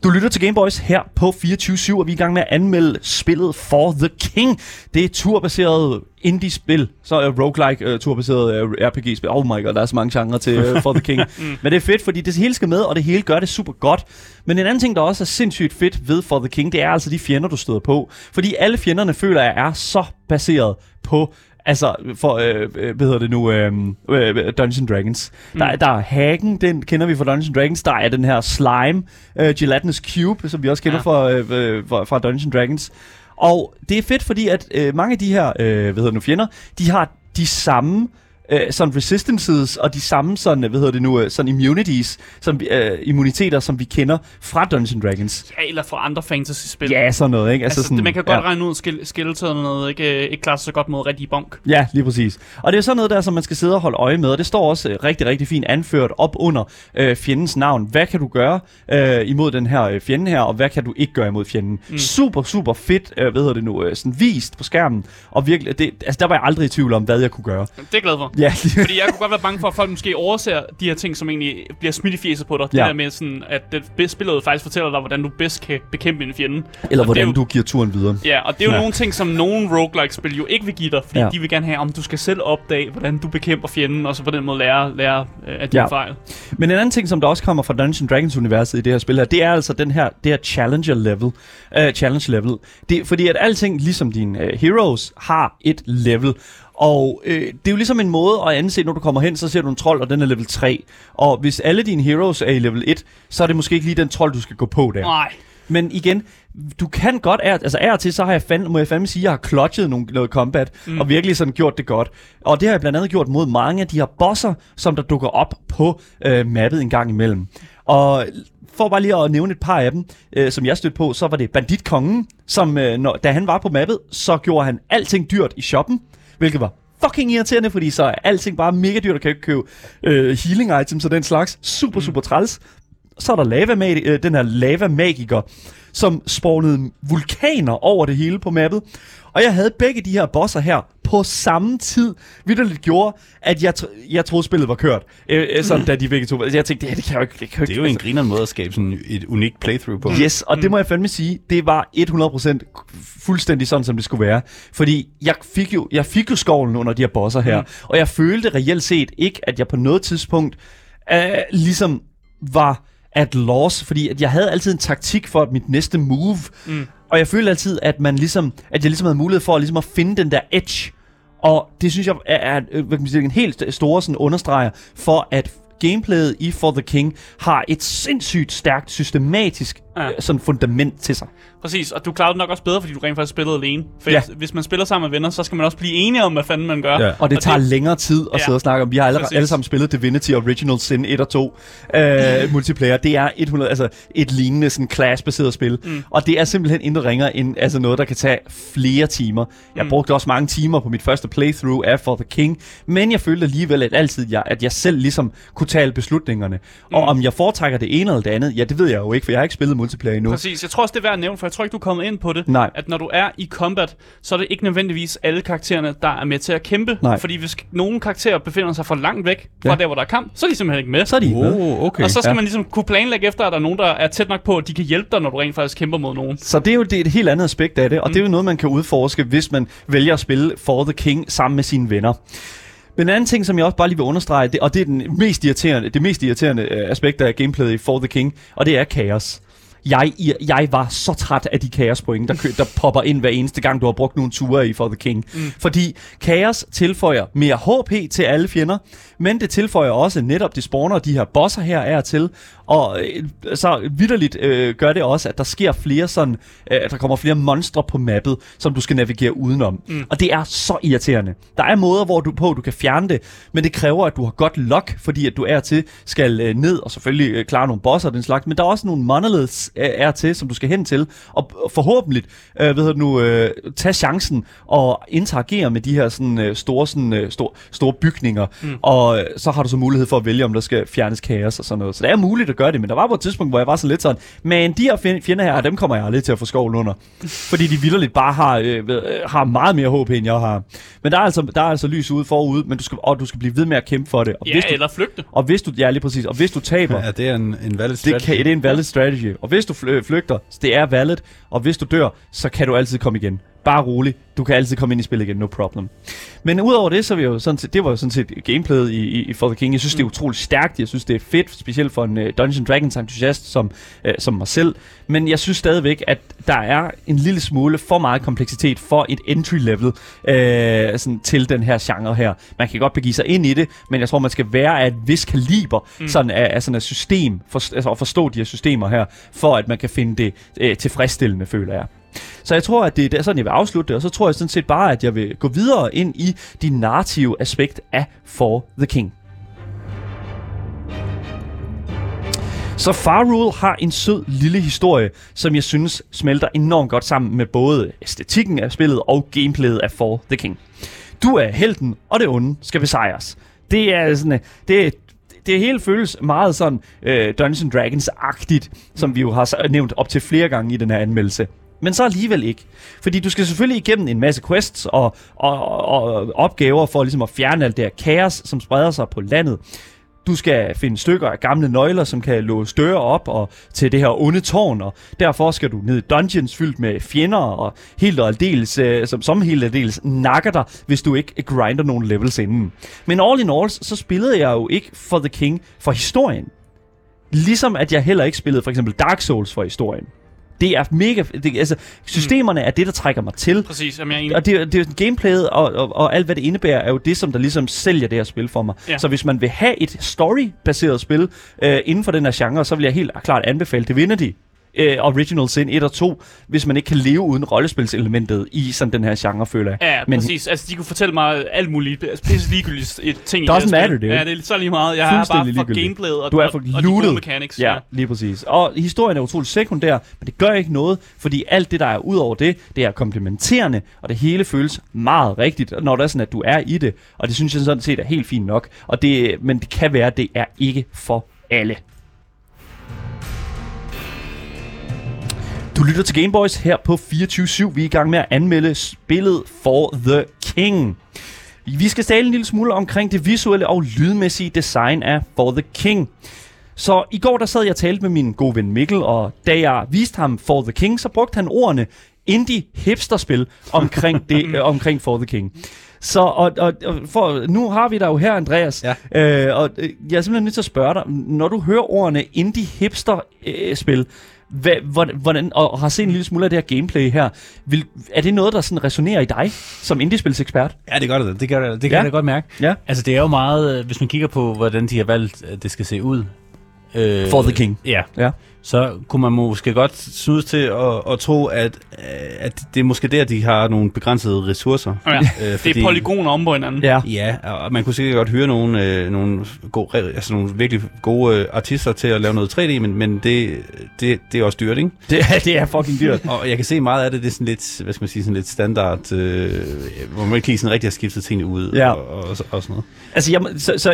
Du lytter til Gameboys her på 24 og vi er i gang med at anmelde spillet For the King. Det er et turbaseret indie-spil, så er roguelike uh, turbaseret uh, RPG-spil. Oh my god, der er så mange genrer til uh, For the King. mm. Men det er fedt, fordi det hele skal med, og det hele gør det super godt. Men en anden ting, der også er sindssygt fedt ved For the King, det er altså de fjender, du støder på. Fordi alle fjenderne føler jeg er så baseret på Altså, for, øh, øh, hvad hedder det nu, øh, øh, Dungeons and Dragons. Mm. Der, der er Hagen, den kender vi fra Dungeons Dragons. Der er den her Slime, øh, Gelatinous Cube, som vi også kender Ja. fra, øh, øh, fra, fra Dungeons Dragons. Og det er fedt, fordi at øh, mange af de her, øh, hvad hedder det nu, fjender, de har de samme øh, sådan resistances og de samme sådan, hvad hedder det nu, øh, sådan immunities, som, øh, immuniteter, som vi kender fra Dungeons Dragons. Ja, eller fra andre fantasy-spil. Ja, sådan noget, ikke? Altså, sådan, det, man kan godt ja. regne ud, at Skeleton ikke, ikke klarer sig så godt mod rigtig bonk. Ja, lige præcis. Og det er sådan noget der, som man skal sidde og holde øje med, og det står også øh, rigtig, rigtig fint anført op under øh, fjendens navn. Hvad kan du gøre øh, imod den her øh, fjende her, og hvad kan du ikke gøre imod fjenden? Mm. Super, super fedt, øh, hvad hedder det nu, øh, sådan vist på skærmen, og virkelig, det, altså der var jeg aldrig i tvivl om, hvad jeg kunne gøre. Det er glad for. Ja, Fordi jeg kunne godt være bange for, at folk måske overser de her ting, som egentlig bliver smidt i fjeset på dig. Det Ja. der med sådan, at det spillet faktisk fortæller dig, hvordan du bedst kan bekæmpe en fjende. eller Og det hvordan jo- du giver turen videre. Ja, og det er jo Ja. nogle ting, som nogle roguelike-spil jo ikke vil give dig, fordi Ja. de vil gerne have, om du skal selv opdage, hvordan du bekæmper fjenden, og så på den måde lære, lære øh, af dine Ja. fejl. Men en anden ting, som der også kommer fra Dungeons Dragons universet i det her spil her, det er altså den her, det her challenger level. Uh, challenge level. Det, fordi at alting, ligesom dine uh, heroes, har et level. Og øh, det er jo ligesom en måde at anse, når du kommer hen, så ser du en trold, og den er level 3. Og hvis alle dine heroes er i level 1, så er det måske ikke lige den trold, du skal gå på der. Nej. Men igen, du kan godt, af, altså af og til, så har jeg fand, må jeg fandme sige, at jeg har clutchet nogle, noget combat, mm. og virkelig sådan gjort det godt. Og det har jeg blandt andet gjort mod mange af de her bosser, som der dukker op på øh, mappet en gang imellem. Og for bare lige at nævne et par af dem, øh, som jeg stødte på, så var det Banditkongen, som øh, når, da han var på mappet, så gjorde han alting dyrt i shoppen, hvilket var fucking irriterende, fordi så er alting bare mega dyrt, og kan ikke købe øh, healing items og den slags. Super, super træls. Så er der lava øh, den her lava-magiker, som spawnede vulkaner over det hele på mappet. Og jeg havde begge de her bosser her på samme tid, hvilket gjorde, at jeg, tr- jeg troede, spillet var kørt. Øh, øh, sådan, da de begge to... Jeg tænkte, det, her, det kan jeg jo ikke... Det, kan Det er jo en grineren måde at skabe sådan et unikt playthrough på. Yes, og det må jeg fandme sige, det var 100% fuldstændig sådan, som det skulle være. Fordi jeg fik jo, jeg fik jo skovlen under de her bosser her, mm. og jeg følte reelt set ikke, at jeg på noget tidspunkt øh, ligesom var at loss, fordi at jeg havde altid en taktik for mit næste move, mm. og jeg følte altid, at man ligesom, at jeg ligesom havde mulighed for at, ligesom at finde den der edge, og det synes jeg er, er øh, hvad kan man sige, en helt store sådan understreger for, at gameplayet i For the King har et sindssygt stærkt, systematisk ja. Ja. sådan fundament til sig. Præcis, og du klarede det nok også bedre, fordi du rent faktisk spillede alene. For Ja. ja. hvis man spiller sammen med venner, så skal man også blive enige om, hvad fanden man gør. Ja. Og det Og tager det- længere tid at Ja, sidde og snakke om. Vi har alle, præcis. alle sammen spillet Divinity Original Sin 1 og 2 øh, multiplayer. Det er 100, altså et lignende sådan class-baseret spil. Mm. Og det er simpelthen intet ringer end altså noget, der kan tage flere timer. Jeg mm. brugte også mange timer på mit første playthrough af For the King. Men jeg følte alligevel, at, altid, jeg, at jeg selv ligesom kunne tale beslutningerne. Mm. Og om jeg foretrækker det ene eller det andet, ja, det ved jeg jo ikke, for jeg har ikke spillet multiplayer endnu. Præcis, jeg tror også, det er værd at nævne, for jeg tror ikke, du er kommet ind på det. Nej. At når du er i combat, så er det ikke nødvendigvis alle karaktererne, der er med til at kæmpe. Nej. Fordi hvis nogle karakterer befinder sig for langt væk fra Ja. der, hvor der er kamp, så er de simpelthen ikke med. Så er de ikke med. Oh, okay. og så skal ja. man ligesom kunne planlægge efter, at der er nogen, der er tæt nok på, at de kan hjælpe dig, når du rent faktisk kæmper mod nogen. Så det er jo det, er et helt andet aspekt af det, og mm. det er jo noget, man kan udforske, hvis man vælger at spille For the King sammen med sine venner. Men en anden ting, som jeg også bare lige vil understrege, det, og det er den mest irriterende, det mest irriterende øh, aspekt af gameplayet i For the King, og det er kaos. Jeg, jeg var så træt af de kaospoint, der, kø- der popper ind hver eneste gang, du har brugt nogle ture i For the King. Mm. Fordi kaos tilføjer mere HP til alle fjender, men det tilføjer også netop, det spawner de her bosser her er til, og øh, så vidderligt øh, gør det også, at der sker flere sådan, øh, at der kommer flere monstre på mappet, som du skal navigere udenom. Mm. Og det er så irriterende. Der er måder, hvor du på, du kan fjerne det, men det kræver, at du har godt luck, fordi at du er til skal øh, ned og selvfølgelig øh, klare nogle bosser og den slags, men der er også nogle monoliths er til, som du skal hen til, og forhåbentlig, øh, ved du nu, øh, tage chancen og interagere med de her sådan, øh, store, sådan, øh, store, store bygninger, mm. og øh, så har du så mulighed for at vælge, om der skal fjernes kaos og sådan noget. Så det er muligt at gøre det, men der var på et tidspunkt, hvor jeg var så lidt sådan, men de her fjend- fjender her, dem kommer jeg aldrig til at få skovlen under, fordi de vildt bare har, øh, ved- øh, har meget mere HP, end jeg har. Men der er altså, der er altså lys ude forud, men du skal, og du skal blive ved med at kæmpe for det. Og Ja, hvis du, eller flygte. og hvis du, ja, lige præcis, og hvis du taber, Ja, det er en, en valid det, strategy. kan, det er en valid strategy. Og hvis hvis du øh, flygter, så det er valid. Og hvis du dør, så kan du altid komme igen. Bare rolig. Du kan altid komme ind i spillet igen, no problem. Men udover det, så jeg jo sådan set, det var jo sådan set gameplayet i, i, i For the King. Jeg synes, mm. det er utroligt stærkt. Jeg synes, det er fedt, specielt for en uh, Dungeons Dragons entusiast som, uh, som mig selv. Men jeg synes stadigvæk, at der er en lille smule for meget kompleksitet for et entry level uh, sådan, til den her genre her. Man kan godt begive sig ind i det, men jeg tror, man skal være af et vis kaliber mm. sådan af, af sådan et system, for, altså at forstå de her systemer her, for at man kan finde det uh, tilfredsstillende, føler jeg. Så jeg tror, at det er sådan, jeg vil afslutte det, og så tror jeg sådan set bare, at jeg vil gå videre ind i de narrative aspekt af For the King. Så Far Rule har en sød lille historie, som jeg synes smelter enormt godt sammen med både æstetikken af spillet og gameplayet af For the King. Du er helten, og det onde skal besejres. Det er sådan, øh, det det, det hele føles meget sådan øh, Dungeons Dragons-agtigt, som vi jo har nævnt op til flere gange i den her anmeldelse. Men så alligevel ikke. Fordi du skal selvfølgelig igennem en masse quests og, og, og, og opgaver for ligesom at fjerne alt det her kaos, som spreder sig på landet. Du skal finde stykker af gamle nøgler, som kan låse døre op og til det her onde tårn, og derfor skal du ned i dungeons fyldt med fjender, og helt og aldeles, øh, som, som helt og aldeles nakker dig, hvis du ikke grinder nogle levels inden. Men all in all, så spillede jeg jo ikke for The King for historien. Ligesom at jeg heller ikke spillede for eksempel Dark Souls for historien. Det er mega... Det, altså, systemerne er det, der trækker mig til. Præcis, jamen, jeg er enig. Og det, det, gameplayet og, og, og alt, hvad det indebærer, er jo det, som der ligesom sælger det her spil for mig. Ja. Så hvis man vil have et story-baseret spil øh, inden for den her genre, så vil jeg helt klart anbefale Divinity. Øh, Original Sin 1 og 2, hvis man ikke kan leve uden rollespilselementet i sådan den her genre, føler jeg. Ja, Men- præcis. Altså, de kunne fortælle mig alt muligt altså, pisse ligegyldigt et ting Doesn't det matter, dude. Ja, det er så lige meget. Jeg er bare for gameplayet og, Du er for og, og de gode mechanics. Ja, lige præcis. Og historien er utroligt sekundær, men det gør ikke noget, fordi alt det, der er ud over det, det er komplementerende, og det hele føles meget rigtigt, når det er sådan, at du er i det. Og det synes jeg sådan set er helt fint nok. Og det, men det kan være, at det er ikke for alle. Du lytter til Gameboys her på 24-7. Vi er i gang med at anmelde spillet For The King. Vi skal tale en lille smule omkring det visuelle og lydmæssige design af For The King. Så i går der sad jeg og talte med min gode ven Mikkel, og da jeg viste ham For The King, så brugte han ordene indie hipsterspil omkring, det, øh, omkring For The King. Så og, og, for, nu har vi dig jo her, Andreas. Ja. Øh, og øh, jeg er simpelthen nødt til at spørge dig, når du hører ordene indie hipster øh, spil, hvad, hvordan, og har set en lille smule af det her gameplay her, vil, er det noget, der sådan resonerer i dig som indiespilsekspert? Ja, det gør det. Det, gør det, det kan Ja. jeg godt mærke. Ja. Altså, det er jo meget, øh, hvis man kigger på, hvordan de har valgt, at det skal se ud. Øh, For the King. Ja. Ja. Så kunne man måske godt synes til at, at tro, at, øh, at det er måske der, de har nogle begrænsede ressourcer. Ja. Øh, Det er polygoner om på hinanden. Ja. Ja, og man kunne sikkert godt høre nogle, øh, nogle, gode, altså nogle virkelig gode øh, artister til at lave noget 3D, men, men det, det, det er også dyrt, ikke? Det, er- det er fucking dyrt. Og jeg kan se meget af det, det er sådan lidt, hvad skal man sige, sådan lidt standard, øh, hvor man ikke lige sådan rigtig har skiftet tingene ud Ja. og, og, og, sådan noget. Altså, jeg, må- så, så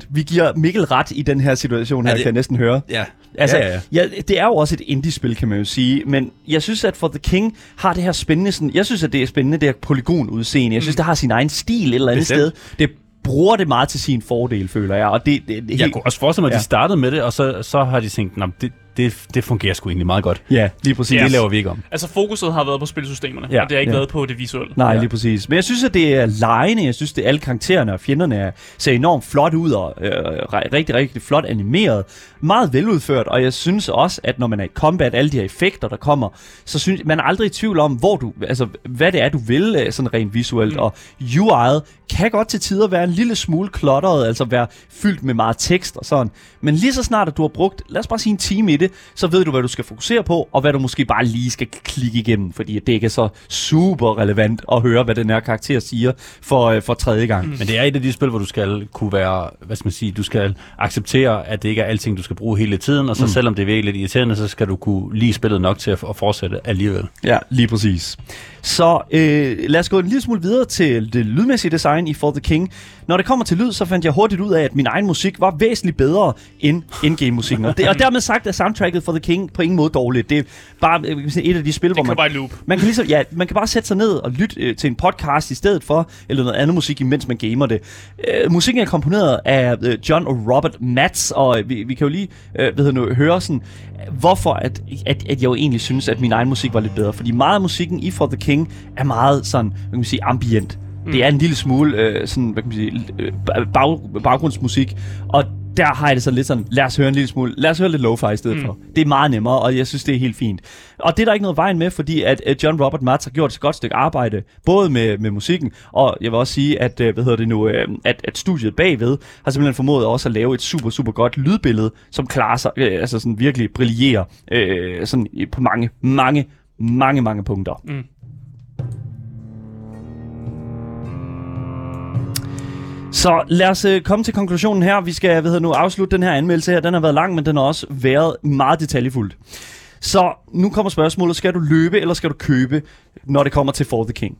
100% vi giver Mikkel ret i den her situation her, Ja, det, det- kan jeg næsten høre. Ja, Altså, ja, ja, ja. Det er jo også et indie-spil, kan man jo sige, men jeg synes, at For The King har det her spændende, sådan, jeg synes, at det er spændende, det her polygon-udseende. Jeg synes, det har sin egen stil et eller andet Bestemt. sted. Det bruger det meget til sin fordel, føler jeg, og det, det, det Jeg helt... kunne også forestille mig, at Ja. de startede med det, og så, så har de tænkt, at det, det, det fungerer sgu egentlig meget godt. Ja, lige præcis. Det laver vi ikke om. Altså, fokuset har været på spilsystemerne, Ja. og det har ikke Ja. været på det visuelle. Nej, Ja. lige præcis. Men jeg synes, at det er lejende. Jeg synes, at alle karaktererne og fjenderne er, ser enormt flot ud og øh, rigtig, rigtig flot animeret. Meget veludført, og jeg synes også, at når man er i combat, alle de her effekter, der kommer, så synes man er aldrig i tvivl om, hvor du, altså, hvad det er, du vil, øh, sådan rent visuelt. Mm. Og UI'et kan godt til tider være en lille smule klotteret, altså være fyldt med meget tekst og sådan. Men lige så snart, at du har brugt, lad os bare sige en time i det, så ved du, hvad du skal fokusere på, og hvad du måske bare lige skal klikke igennem, fordi det ikke er så super relevant at høre, hvad den her karakter siger for, øh, for tredje gang. Men det er et af de spil, hvor du skal kunne være, hvad skal man sige, du skal acceptere, at det ikke er alting, du skal bruge hele tiden, og så mm. selvom det er virkelig lidt irriterende, så skal du kunne lide spillet nok til at, at fortsætte alligevel. Ja, lige præcis. Så øh, lad os gå en lille smule videre til det lydmæssige design i For The King. Når det kommer til lyd, så fandt jeg hurtigt ud af, at min egen musik var væsentligt bedre end endgame-musikken. Og, det, og dermed sagt er soundtracket for The King på ingen måde dårligt. Det er bare øh, man sige, et af de spil, hvor Det man... kan bare loop. Man kan, ligesom, ja, man kan bare sætte sig ned og lytte øh, til en podcast i stedet for, eller noget andet musik, imens man gamer det. Øh, musikken er komponeret af øh, John og Robert Matz, og øh, vi, vi kan jo lige øh, hvad hedder nu, høre sådan, hvorfor at, at, at jeg jo egentlig synes, at min egen musik var lidt bedre. Fordi meget af musikken i For The King er meget sådan, hvad kan man sige, ambient. Mm. Det er en lille smule øh, sådan, hvad kan man sige, øh, bag, baggrundsmusik, og der har jeg det sådan lidt sådan, lad os høre en lille smule, lad os høre lidt lo-fi i stedet mm. for. Det er meget nemmere, og jeg synes, det er helt fint. Og det er der ikke noget vejen med, fordi at øh, John Robert Matz har gjort et godt stykke arbejde, både med, med musikken, og jeg vil også sige, at, øh, hvad hedder det nu, at, at studiet bagved har simpelthen formået også at lave et super, super godt lydbillede, som klarer sig, øh, altså sådan virkelig brillerer øh, sådan på mange, mange, mange, mange punkter. Mm. Så lad os øh, komme til konklusionen her. Vi skal hvad hedder nu, afslutte den her anmeldelse her. Den har været lang, men den har også været meget detaljefuldt. Så nu kommer spørgsmålet, skal du løbe eller skal du købe, når det kommer til For the King?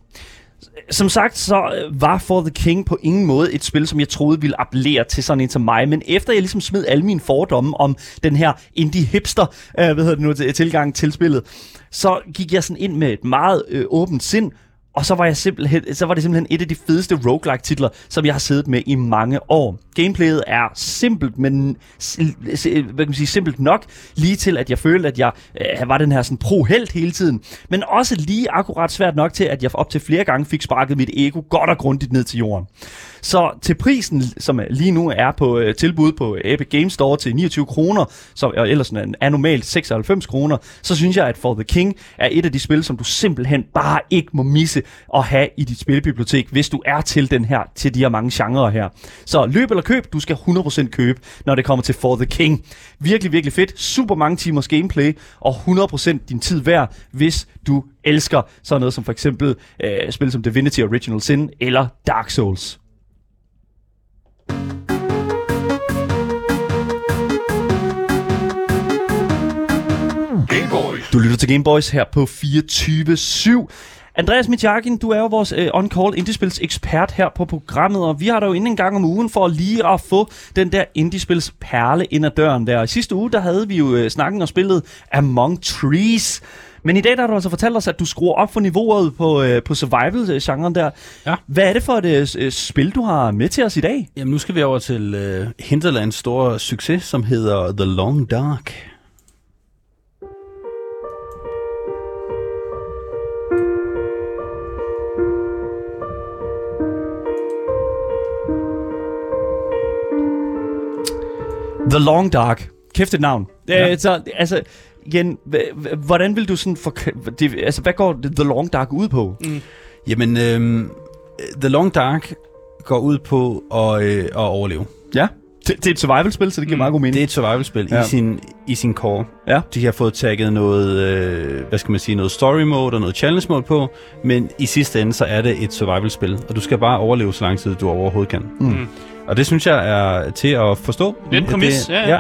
som sagt, så øh, var For the King på ingen måde et spil, som jeg troede ville appellere til sådan en som mig. Men efter jeg ligesom smed alle mine fordomme om den her indie-hipster, øh, hvad hedder det nu, tilgang til spillet, så gik jeg sådan ind med et meget øh, åbent sind, og så var, jeg simpelthen, så var det simpelthen et af de fedeste roguelike-titler, som jeg har siddet med i mange år. Gameplayet er simpelt, men hvad kan man sige, simpelt nok, lige til at jeg følte, at jeg øh, var den her sådan pro-held hele tiden. Men også lige akkurat svært nok til, at jeg op til flere gange fik sparket mit ego godt og grundigt ned til jorden. Så til prisen, som lige nu er på øh, tilbud på Epic Games Store til 29 kroner, som og ellers er normalt 96 kroner, så synes jeg, at For the King er et af de spil, som du simpelthen bare ikke må misse at have i dit spilbibliotek, hvis du er til den her, til de her mange genrer her. Så løb eller køb, du skal 100% købe, når det kommer til For the King. Virkelig, virkelig fedt. Super mange timers gameplay, og 100% din tid værd, hvis du elsker sådan noget som for eksempel øh, spil som Divinity Original Sin eller Dark Souls. Du lytter til Gameboys her på 24-7. Andreas Mitjakin, du er jo vores øh, on-call indiespils ekspert her på programmet, og vi har dig jo inde en gang om ugen for lige at få den der indiespils perle ind ad døren der. I sidste uge, der havde vi jo øh, snakken og spillet Among Trees. Men i dag der har du altså fortalt os, at du skruer op for niveauet på, øh, på survival-genren der. Ja. Hvad er det for et øh, øh, spil, du har med til os i dag? Jamen, nu skal vi over til øh, Hinterlands store succes, som hedder The Long Dark. The Long Dark. Kæft et navn. Ja. Øh, så, altså, igen, h- h- hvordan vil du sådan for, det, altså, hvad går The Long Dark ud på? Jamen, øh, The Long Dark går ud på at, øh, at overleve. Ja. Det, det er et survival-spil, så det giver Mm. meget god mening. Det er et survival-spil Ja. i, sin, i sin core. Ja. De har fået tagget noget, øh, hvad skal man sige, noget story mode og noget challenge mode på, men i sidste ende så er det et survival-spil, og du skal bare overleve så lang tid du overhovedet kan. Mm. Og det synes jeg er til at forstå. Det er en præmis, det, ja, ja. ja.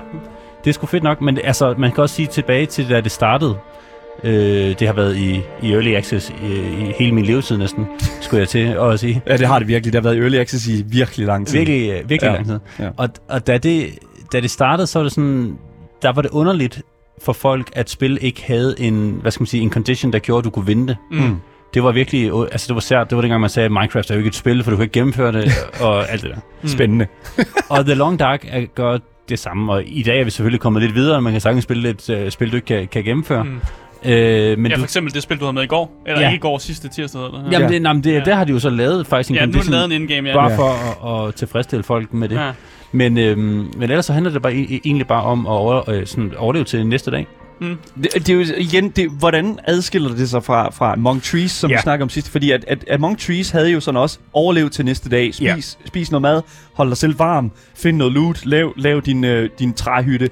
Det er sgu fedt nok, men altså, man kan også sige tilbage til, da det startede. Øh, det har været i, i early access i, i hele min levetid næsten, skulle jeg til at sige. Ja, det har det virkelig. Det har været i early access i virkelig lang tid. Virkelig, øh, virkelig Ja. lang tid. Ja. Og, og da, det, da det startede, så var det sådan, der var det underligt for folk, at spil ikke havde en, hvad skal man sige, en condition, der gjorde, at du kunne vinde det. Mm. Det var virkelig, øh, altså det var sært, det var dengang man sagde, at Minecraft er jo ikke et spil, for du kan ikke gennemføre det, og alt det der. Spændende. Og The Long Dark er, gør det samme, og i dag er vi selvfølgelig kommet lidt videre, man kan sagtens spille et uh, spil, du ikke kan, kan gennemføre. Mm. Øh, men Ja, du, for eksempel det spil, du havde med i går. Eller Ja. ikke i går, sidste tirsdag. Eller? jamen, Ja. det, nej, men det, Ja. der har de jo så lavet faktisk en ja, nu er det condition, lavet en indgame, ja. bare for at, at tilfredsstille folk med det. ja. Men, øhm, men ellers så handler det bare e- egentlig bare om at over, øh, sådan overleve til næste dag. Det, det er jo igen, det, hvordan adskiller det sig fra, fra Among Trees, som. Ja. vi snakker om sidst? Fordi at, at Among Trees havde jo sådan også overlev til næste dag. Spis. Ja. spis noget mad, hold dig selv varm, find noget loot, lav, lav din, øh, din træhytte.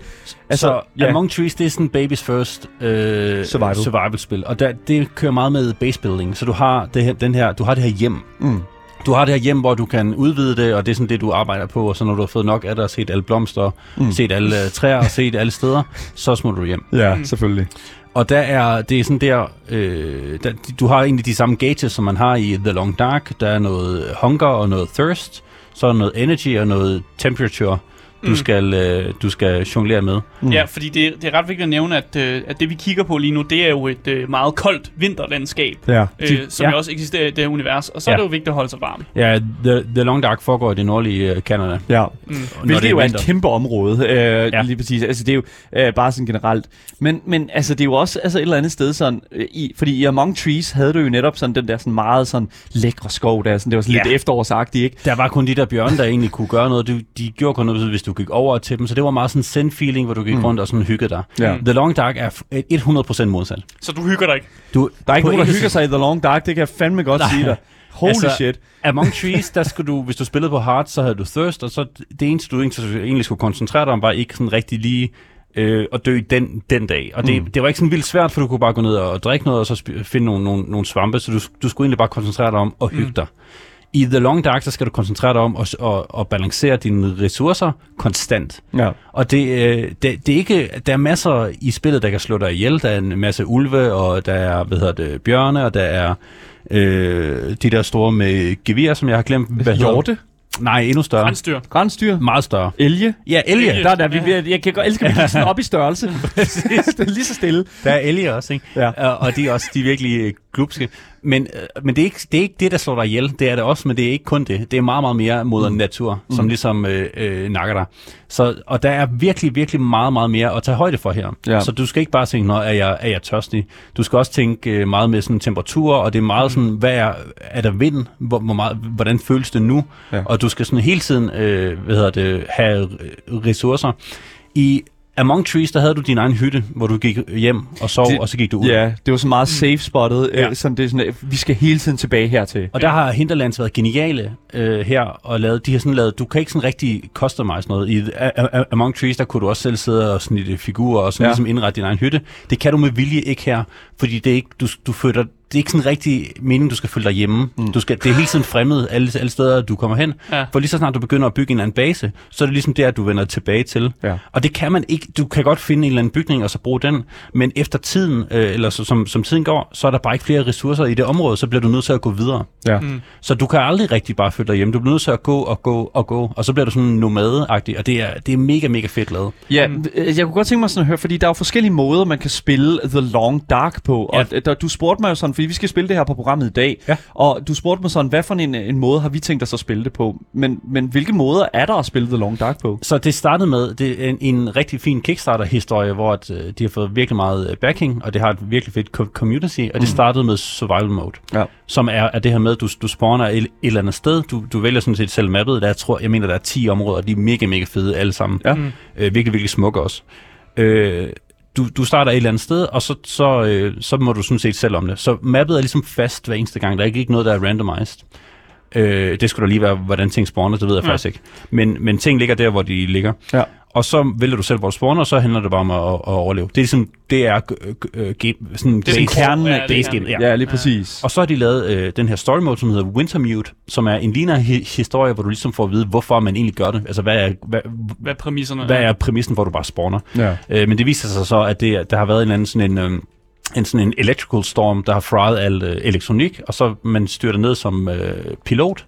Altså, så ja. Among Trees, det er sådan baby's first øh, Survival. survival-spil. Og der, det kører meget med base building. Så du har det her, den her, du har det her hjem. Mm. Du har det her hjem, hvor du kan udvide det, og det er sådan det, du arbejder på. Og så når du har fået nok af det, og set alle blomster, Mm. set alle øh, træer, og set alle steder, så smutter du hjem. Ja, Mm. selvfølgelig. Og der er, det er sådan der, øh, der, du har egentlig de samme gauges, som man har i The Long Dark. Der er noget hunger og noget thirst. Så er noget energy og noget temperature, du, Mm. skal, øh, du skal jonglere med. Mm. Ja, fordi det, det er ret vigtigt at nævne, at, øh, at det vi kigger på lige nu, det er jo et øh, meget koldt vinterlandskab, Ja. øh, som ja. jo også eksisterer i det her univers. Og så er Ja. det jo vigtigt at holde sig varm. Ja, The, The Long Dark foregår i det nordlige øh, Canada. ja. Mm. Hvilket jo er et vinter. kæmpe område, øh, ja. Lige præcis. Altså, det er jo øh, bare sådan generelt. Men, men altså, det er jo også altså, et eller andet sted sådan, øh, i, fordi i Among Trees havde du jo netop sådan den der sådan meget sådan lækre skov der, sådan, det var sådan. Ja. lidt efterårsagtigt, ikke? Der var kun de der bjørne, der egentlig kunne gøre noget. De, de gjorde kun noget, hvis du gik over til dem. Så det var meget sådan en zen-feeling, hvor du gik Mm. rundt og sådan hyggede dig. Mm. The Long Dark er f- 100% modsat. Så du hygger dig ikke. Du, Der er ikke nogen, der hygger sig i The Long Dark, det kan jeg fandme godt Nej. sige dig. Holy altså, shit. Among Trees, der skulle du, hvis du spillede på hard, så havde du thirst, og så det eneste, du egentlig, egentlig skulle koncentrere dig om, var ikke sådan rigtig lige øh, at dø den, den dag. Og det, Mm. mm. det var ikke sådan vildt svært, for du kunne bare gå ned og drikke noget, og så sp- finde nogle, nogle, nogle svampe, så du, du skulle egentlig bare koncentrere dig om at hygge Mm. dig. I The Long Dark, der skal du koncentrere dig om at, at, at balancere dine ressourcer konstant. Ja. Og det, øh, det, det er ikke, der er masser i spillet, der kan slå dig ihjel. Der er en masse ulve, og der er hvad hedder det, bjørne, og der er Øh, de der store med gevir, som jeg har glemt. Hvad Hjorte, Nej, endnu større. Rensdyr. grænsdyr, Meget større. elge. Ja, elge. Elge. Der er der, vi, vi- jeg kan godt elske, at vi sådan op i størrelse. det er lige så stille. Der er elge også, ikke? Ja. Og, og de er også de er virkelig øh, glupske. Men, øh, men det, er ikke, det er ikke det, der slår dig ihjel. Det er det også, men det er ikke kun det. Det er meget, meget mere moder natur, mm. som ligesom øh, øh, nakker dig. Så, og der er virkelig, virkelig meget, meget mere at tage højde for her. Ja. Så du skal ikke bare tænke, når er jeg, er jeg tørstig? Du skal også tænke øh, meget med sådan temperatur, og det er meget sådan, hvad er, er der vind? Hvor, hvor meget, hvordan føles det nu? Ja. Og du skal sådan hele tiden øh, hvad hedder det, have ressourcer. I Among Trees, der havde du din egen hytte, hvor du gik hjem og sov, Det- og så gik du ud. Ja, det var så meget safe spottet. Ja. Ja. Sådan, det er sådan, at vi skal hele tiden tilbage hertil. Og der har Hinterlands været geniale øh, her, og lavet, de har sådan lavet, du kan ikke sådan rigtig customize noget. I A- A- Among Trees, der kunne du også selv sidde og snitte figurer, og sådan Ja. ligesom indrette din egen hytte. Det kan du med vilje ikke her, fordi det er ikke, du, du føler, det er ikke sådan rigtig meningen, du skal føle dig hjemme. Mm. Du skal, det er hele tiden fremmed alle, alle steder, du kommer hen. Ja. For lige så snart du begynder at bygge en eller anden base, så er det ligesom der, du vender tilbage til. Ja. Og det kan man ikke. Du kan godt finde en eller anden bygning og så bruge den, men efter tiden, øh, eller så, som, som tiden går, så er der bare ikke flere ressourcer i det område, så bliver du nødt til at gå videre. Ja. Mm. Så du kan aldrig rigtig bare følge dig hjemme. Du bliver nødt til at gå og gå og gå, og så bliver du sådan nomadeagtig, og det er, det er mega, mega fedt lavet. Ja, mm. jeg kunne godt tænke mig sådan at høre, fordi der er jo forskellige måder, man kan spille The Long Dark på. Ja. Og der, du spurgte mig jo sådan, fordi vi skal spille det her på programmet i dag, Ja. og du spurgte mig sådan, hvad for en, en måde har vi tænkt os at spille det på? Men, men hvilke måder er der at spille The Long Dark på? Så det startede med det en, en rigtig fin Kickstarter-historie, hvor at, øh, de har fået virkelig meget øh, backing, og det har et virkelig fedt co- community, og det startede med survival mode, Ja. som er, er det her med, at du, du spawner et, et eller andet sted, du, du vælger sådan set selv mappet, der jeg tror, jeg mener, der er 10 områder, og de er mega, mega fede alle sammen. Ja. Mm. øh, virkelig, virkelig smukke også. Øh, du, du starter et eller andet sted, og så, så, øh, så må du sådan set selv om det. Så mappet er ligesom fast hver eneste gang. Der er ikke, ikke noget, der er randomized. Øh, det skulle da lige være, hvordan ting spawner, det ved jeg ja. faktisk ikke. Men, men ting ligger der, hvor de ligger. Ja. Og så vælger du selv, hvor du spawner, og så handler det bare om at, at, overleve. Det er ligesom, det er øh, øh, game, sådan Det er base- kernen af- ja, det base game, kernen. ja. Ja, lige præcis. Og så har de lavet øh, den her story mode, som hedder Wintermute, som er en lignende hi- historie, hvor du ligesom får at vide, hvorfor man egentlig gør det. Altså, hvad er, hvad, Hvad er præmisserne? hvad er præmissen, hvor du bare spawner? Ja. Øh, men det viser sig så, at det, der har været en eller anden sådan en, øh, en, sådan en electrical storm, der har fried al øh, elektronik, og så man styrter ned som øh, pilot,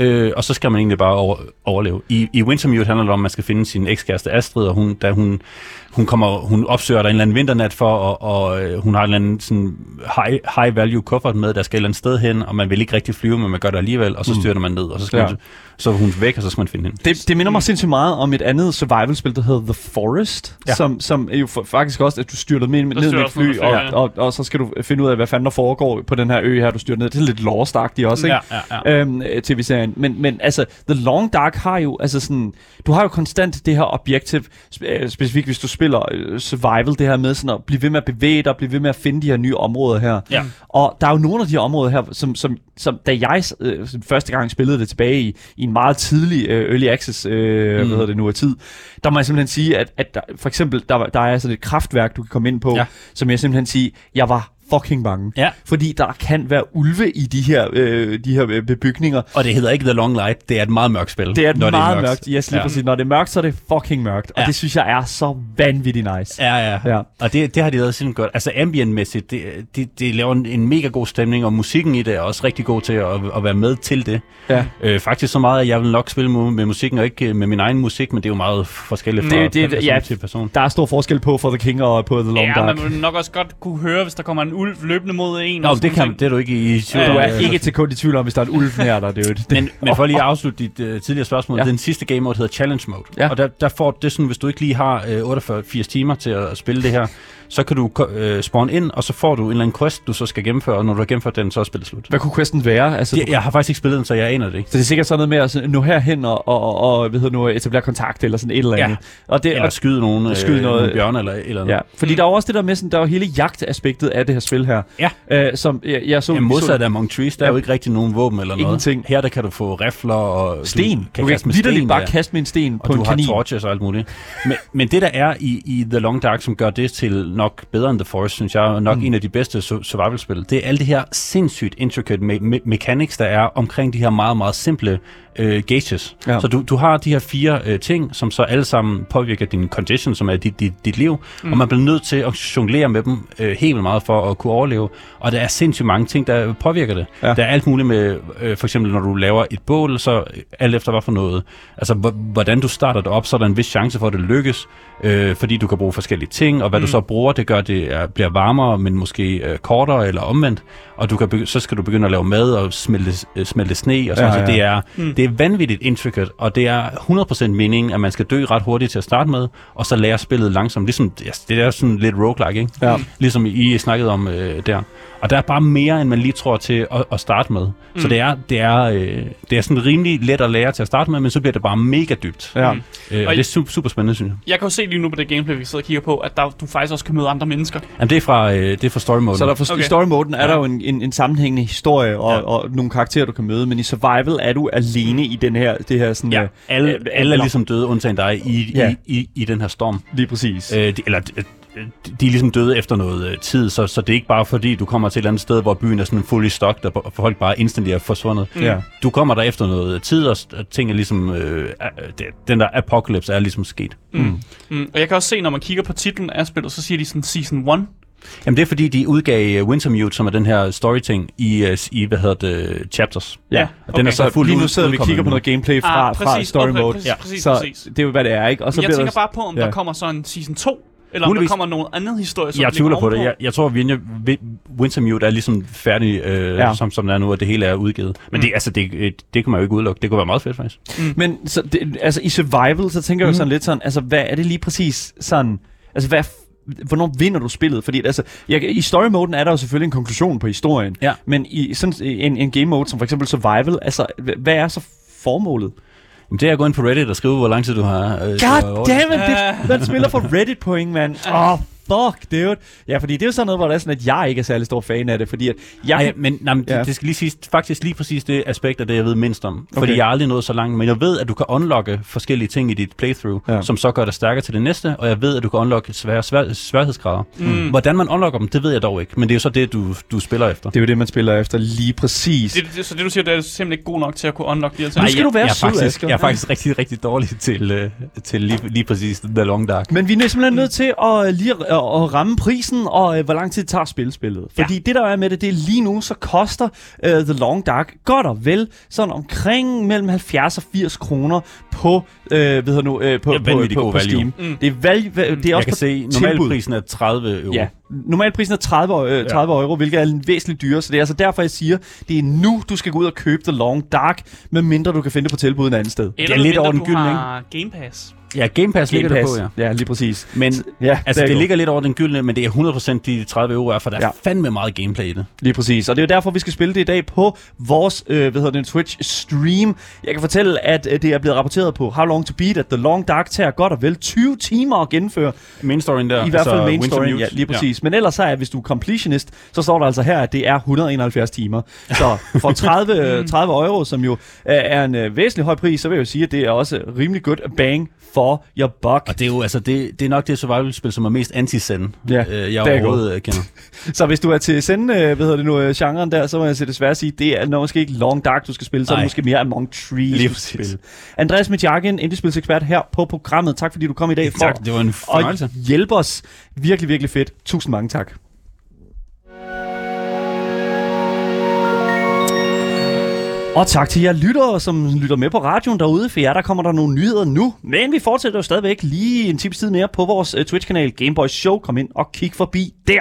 øh, og så skal man egentlig bare over, overleve. I, I Wintermute handler det om, at man skal finde sin ekskæreste Astrid, og hun, da hun, hun, kommer, hun opsøger der en eller anden vinternat for, og, og øh, hun har en eller anden sådan high, high value kuffert med, der skal et eller andet sted hen, og man vil ikke rigtig flyve, men man gør det alligevel, og så styrter man ned, og så, skal Ja. man, så er hun væk, og så skal man finde hende. Det, det minder mig sindssygt meget om et andet survival-spil, der hedder The Forest, ja. Som, som er jo faktisk også, at du styrter med, ned med et fly, med og, fly, ja. og, og, så skal du finde ud af, hvad fanden der foregår på den her ø her, du styrter ned. Det er lidt lost også, ikke? Ja, ja, ja. Øhm, øh, tv-serien. Men, men altså, The Long Dark har jo, altså sådan, du har jo konstant det her objektiv, spe- øh, specifikt hvis du spiller øh, survival, det her med sådan at blive ved med at bevæge dig, blive ved med at finde de her nye områder her. Ja. Og der er jo nogle af de her områder her, som, som, som da jeg øh, første gang spillede det tilbage i, i en meget tidlig øh, early access, øh, mm. hvad hedder det nu, af tid, der må jeg simpelthen sige, at, at der, for eksempel, der, var- der er sådan et kraftværk, du kan komme ind på. Ja. som jeg simpelthen sige, jeg var fucking bange. Ja. Fordi der kan være ulve i de her, øh, de her øh, bebygninger. Og det hedder ikke The Long Light, det er et meget mørkt spil. Det er et når meget mørkt. mørkt. Yes, lige Ja. præcis. Når det er mørkt, så er det fucking mørkt. Og Ja. det synes jeg er så vanvittigt nice. Ja, ja. Ja. ja. Og det, det har de lavet simpelthen godt. Altså ambientmæssigt, det, det, det laver en, en mega god stemning, og musikken i det er også rigtig god til at, at være med til det. Ja. Øh, faktisk så meget, at jeg vil nok spille med, med musikken, og ikke øh, med min egen musik, men det er jo meget forskelligt fra Det- det- person ja. til person. Der er stor forskel på For the King og på The Long Ja, Dark. man vil nok også godt kunne høre, hvis der kommer en ulv løbende mod en. Nå, det, kan, ting. det er du ikke i tvivl Du er Øh, ikke til kun i tvivl om, hvis der er en ulv her, der det er det. Men, men for lige at afslutte dit uh, tidligere spørgsmål, Ja. den sidste game mode hedder Challenge Mode. Ja. Og der, der får det sådan, hvis du ikke lige har uh, 48-80 timer til at spille det her, så kan du uh, spawn ind, og så får du en eller anden quest, du så skal gennemføre, og når du har gennemført den, så er spillet slut. Hvad kunne questen være? Altså, Det, jeg har faktisk ikke spillet den, så jeg aner det ikke. Så det er sikkert sådan noget med at sådan, nå herhen og, og, og, og hvad hedder nu, etablere kontakt eller sådan et eller Ja. andet. Og det, Eller og, skyde nogen, øh, skyde noget- nogle bjørne eller eller andet. ja, fordi der er også det der med, sådan, der er jo hele jagtaspektet af det her spil her. Ja. Øh, som jeg, jeg så, Ja, modsat af Among Trees, der er Ja. jo ikke rigtig nogen våben eller noget. Ingenting. Her der kan du få rifler og sten. Du Du kan kan kaste med sten, bare ja. kaste med en sten og på du en har kanin. torches og alt muligt. Men, men det der er i, i The Long Dark, som gør det til nok bedre end The Forest, synes jeg, er nok mm. en af de bedste su- survival-spil, det er alle det her sindssygt intricate me- me- mechanics, der er omkring de her meget, meget simple øh, gauges. Ja. Så du, du har de her fire øh, ting, som så alle sammen påvirker din condition, som er dit, dit, dit liv, mm. og man bliver nødt til at jonglere med dem øh, helt meget for at kunne overleve. Og der er sindssygt mange ting, der påvirker det. Ja. Der er alt muligt med, øh, for eksempel når du laver et bål, så øh, alt efter hvad for noget, altså hvor- hvordan du starter det op, så er der en vis chance for, at det lykkes, øh, fordi du kan bruge forskellige ting, og hvad mm. du så bruger, det gør, det er, bliver varmere, men måske øh, kortere eller omvendt, og du kan begy- så skal du begynde at lave mad og smelte, øh, smelte sne, og sådan ja. ja. Så det er, mm. det er vanvittigt intricate, og det er 100% meningen, at man skal dø ret hurtigt til at starte med, og så lære spillet langsomt. Ligesom, det er sådan lidt roguelike, ikke? Ja. Ligesom I snakkede om øh, der. Og der er bare mere, end man lige tror til at, at starte med. Mm. Så det er, det, er, øh, det er sådan rimelig let at lære til at starte med, men så bliver det bare mega dybt. Ja. Mm. Øh, og Og det er super, super spændende, synes jeg. Jeg kan jo se lige nu på det gameplay, vi sidder og kigger på, at der, du faktisk også kan møde andre mennesker. Jamen, det er fra, øh, det er fra story mode. Så der for, okay. I story moden er Ja. der jo en, en, en sammenhængende historie og, ja. Og nogle karakterer, du kan møde, men i survival er du alene i den her, det her sådan... Ja, øh, alle, øh, alle er ligesom døde, undtagen dig, i, Ja. ja. i, i, i den her storm. Lige præcis. Øh, de, eller de er ligesom døde efter noget øh, tid, så, så det er ikke bare fordi, du kommer til et eller andet sted, hvor byen er sådan fully stocked, og folk bare instantly er forsvundet. Ja. Du kommer der efter noget tid, og ting er ligesom... Øh, det, den der apocalypse er ligesom sket. Mm. Mm. Og jeg kan også se, når man kigger på titlen af spillet, så siger de sådan Season 1. Jamen det er fordi, de udgav uh, Wintermute, som er den her story-ting, i, uh, i hvad hedder det, chapters. Ja, Og den er så Så fuldt lige nu sidder vi og kigger på noget gameplay fra, Ah, fra præcis. story Okay, mode. præcis, ja. præcis, så præcis. det er jo, hvad det er, ikke? Og så Jeg bliver tænker bare på, om ja. der kommer sådan en Season 2, eller om Muligvis. der kommer nogen anden historie, som Jeg tvivler på det. Jeg, jeg tror, at Winter, Wintermute er ligesom færdig, øh, Ja. som, som den er nu, og det hele er udgivet. Men Mm. det, altså, det, øh, det kan man jo ikke udelukke. Det kunne være meget fedt, faktisk. Men så det, altså i survival, så tænker jeg jo sådan lidt sådan, altså hvad er det lige præcis sådan, altså hvad, hvornår vinder du spillet? Fordi altså, jeg, i story moden er der jo selvfølgelig en konklusion på historien, Ja. men i sådan en, en game mode som for eksempel survival, altså hva- hvad er så formålet? Jamen, det er at gå ind på Reddit og skrive, hvor lang tid du har. Øh, God damn it, det, man spiller for Reddit point, man. Åh, oh, fuck, dude. Ja, fordi det er jo sådan noget, hvor det er sådan, at jeg ikke er særlig stor fan af det, fordi at jeg... Ej, men, nej, men Ja. det, det skal lige sige, faktisk lige præcis det aspekt af det, jeg ved mindst om. Fordi Okay. jeg har aldrig nået så langt, men jeg ved, at du kan unlocke forskellige ting i dit playthrough, Ja. som så gør dig stærkere til det næste, og jeg ved, at du kan unlocke svære, svær, sværhedsgrader. Mm. Hvordan man unlocker dem, det ved jeg dog ikke, men det er jo så det, du, du spiller efter. det er jo det, man spiller efter lige præcis. Det, det, så det du siger, det er simpelthen ikke god nok til at kunne unlock de her ting. Nej, skal du være jeg, er sød, faktisk, Asger. jeg er faktisk rigtig, rigtig dårlig til, øh, til lige, lige præcis The Long Dark. Men vi er simpelthen nødt til at, øh, lige at, at, ramme prisen, og øh, hvor lang tid tager at spille spillet. Fordi det, der er med det, det er lige nu, så koster uh, The Long Dark godt og vel sådan omkring mellem 70 og 80 kroner på, hvad hedder nu, uh, på, er på, på, på value. Steam. Mm. Det er, valg, det er Jeg også kan på se, normalprisen er 30 euro. Ja, normalprisen er 30, eu- øh, 30 euro, hvilket er væsentligt dyrere, så det er altså derfor, jeg siger, det er nu, du skal gå ud og købe The Long Dark, medmindre du kan finde det på tilbud et andet sted. Eller det er lidt over den gyldne, har Game Pass. Ja, Game Pass ligger Game det Pass. på, ja. Ja, lige præcis. Men Ja, altså, det går. ligger lidt over den gyldne, men det er 100% de 30 euro er, for der er Ja. fandme meget gameplay i det. Lige præcis. Og det er jo derfor, vi skal spille det i dag på vores øh, hvad hedder det, Twitch-stream. Jeg kan fortælle, at øh, det er blevet rapporteret på How Long To Beat, at The Long Dark tager godt og vel 20 timer at gennemføre. Main storyen der. I hvert fald altså main Winter story, Mute. ja, lige præcis. Ja. Men ellers så er, hvis du er completionist, så står der altså her, at det er 171 timer. Så for 30, øh, 30 euro, som jo øh, er en øh, væsentlig høj pris, så vil jeg jo sige, at det er også rimelig godt bang for your buck. Og det er jo altså, det, det er nok det survival-spil, som er mest anti-send, Ja, øh, jeg er overhovedet kender. Så hvis du er til sende, øh, hvad hedder det nu, øh, genren der, så må jeg så desværre sige, det er nok måske ikke Long Dark, du skal spille, så er det måske mere Among Trees, Lige du skal spille. Andreas Mitjakken, indiespilsekspert her på programmet. Tak fordi du kom i dag for Tak, det var en fornøjelse. at hjælpe os. Virkelig, virkelig fedt. Tusind mange tak. Og tak til jer lyttere, som lytter med på radioen derude. For jer, der kommer der nogle nyheder nu. Men vi fortsætter jo stadigvæk lige en times tid mere på vores uh, Twitch-kanal Gameboys Show. Kom ind og kig forbi der.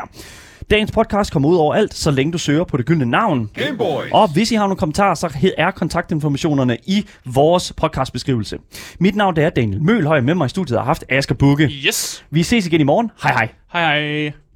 Dagens podcast kommer ud over alt, så længe du søger på det gyldne navn. Gameboys. Og hvis I har nogle kommentarer, så er kontaktinformationerne i vores podcastbeskrivelse. Mit navn det er Daniel Mølhøj, med mig i studiet har haft Asger Bukke. Yes. Vi ses igen i morgen. Hej hej. Hej hej.